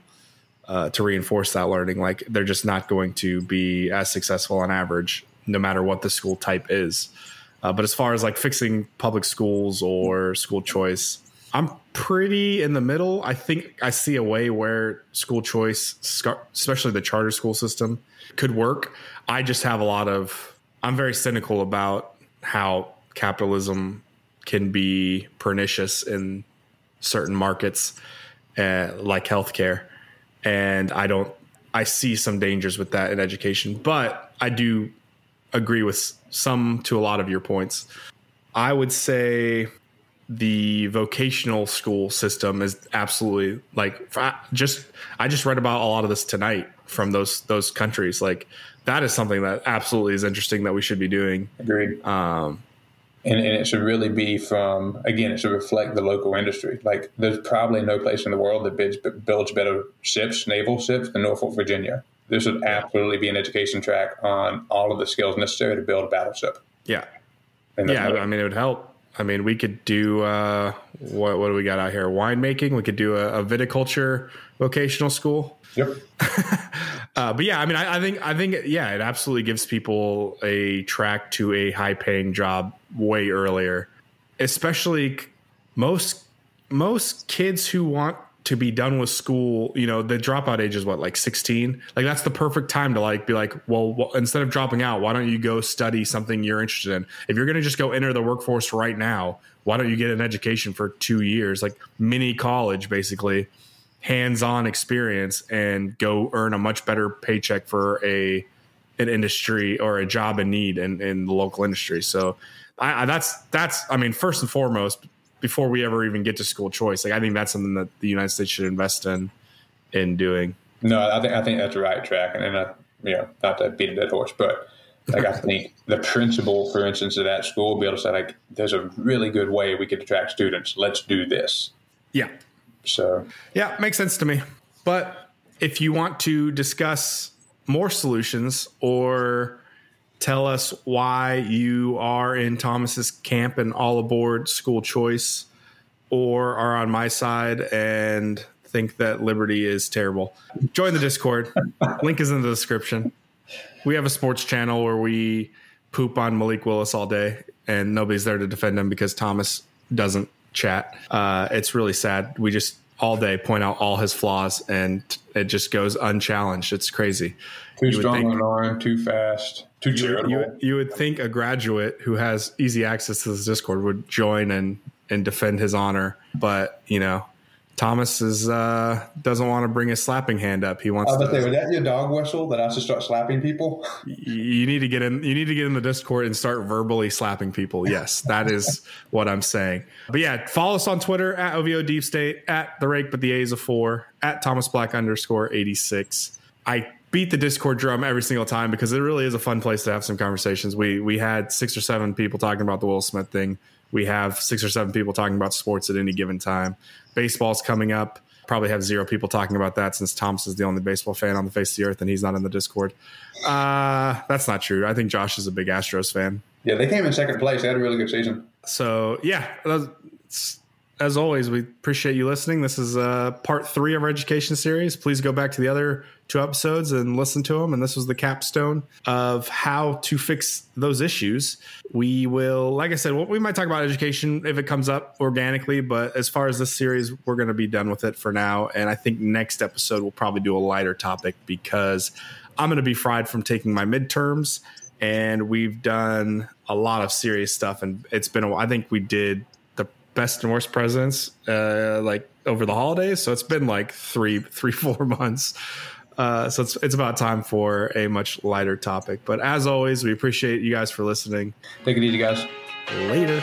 uh, to reinforce that learning. Like they're just not going to be as successful on average, no matter what the school type is. Uh, but as far as like fixing public schools or school choice, I'm pretty in the middle. I think I see a way where school choice, especially the charter school system, could work. I just have a lot of, I'm very cynical about how capitalism can be pernicious in certain markets, uh, like healthcare and I don't. I see some dangers with that in education, but I do agree with some to a lot of your points. I would say the vocational school system is absolutely like just I just read about a lot of this tonight from those those countries. Like that is something that absolutely is interesting that we should be doing. Agreed. Um, and, and, it should really be from again it should reflect the local industry like there's probably no place in the world that builds, builds better ships naval ships than norfolk virginia there should absolutely be an education track on all of the skills necessary to build a battleship yeah yeah i mean it would help i mean we could do uh, what, what do we got out here? Winemaking? We could do a, a viticulture vocational school? Yep. uh, but yeah, I mean, I, I, think I think yeah, it absolutely gives people a track to a high paying job way earlier, especially most most kids who want to be done with school, you know, the dropout age is what, like 16? Like, that's the perfect time to like be like, well, well, instead of dropping out, why don't you go study something you're interested in? If you're going to just go enter the workforce right now, why don't you get an education for two years, like mini college, basically, hands-on experience and go earn a much better paycheck for a an industry or a job in need in, in the local industry. So I, I, that's that's I mean first and foremost before we ever even get to school choice, like I think that's something that the United States should invest in in doing. No, I think I think that's the right track, and, and I, you know, not to beat a dead horse, but like I think the principal, for instance, of that school, be able to say like, "There's a really good way we could attract students. Let's do this." Yeah, so, yeah, makes sense to me. But if you want to discuss more solutions or tell us why you are in Thomas's camp and all aboard school choice, or are on my side and think that liberty is terrible, join the Discord. Link is in the description. We have a sports channel where we poop on Malik Willis all day, and nobody's there to defend him because Thomas doesn't chat. Uh, it's really sad. We just all day point out all his flaws, and it just goes unchallenged. It's crazy. Too strong on an arm, too fast, too charitable. You, you, you would think a graduate who has easy access to this Discord would join and and defend his honor, but you know Thomas is uh, doesn't want to bring his slapping hand up. He wants. I was to say, was that your dog whistle that I should start slapping people? You need to get in. You need to get in the Discord and start verbally slapping people. Yes, that is what I'm saying. But yeah, follow us on Twitter at OVO Deep State at the Rake, but the A is a four at Thomas Black underscore eighty six. I beat the Discord drum every single time because it really is a fun place to have some conversations. We we had six or seven people talking about the Will Smith thing. We have six or seven people talking about sports at any given time baseball's coming up. Probably have zero people talking about that since Thomas is the only baseball fan on the face of the earth and he's not in the Discord. Uh, that's not true. I think Josh is a big Astros fan. Yeah, they came in second place. They had a really good season. So, yeah, as always, we appreciate you listening. This is uh, part three of our education series. Please go back to the other two episodes and listen to them. And this was the capstone of how to fix those issues. We will, like I said, we might talk about education if it comes up organically. But as far as this series, we're going to be done with it for now. And I think next episode, we'll probably do a lighter topic because I'm going to be fried from taking my midterms. And we've done a lot of serious stuff. And it's been, a, I think we did the best and worst presidents uh, like over the holidays. So it's been like three, three, four months. Uh, so it's it's about time for a much lighter topic. But as always, we appreciate you guys for listening. Take it easy, guys. Later.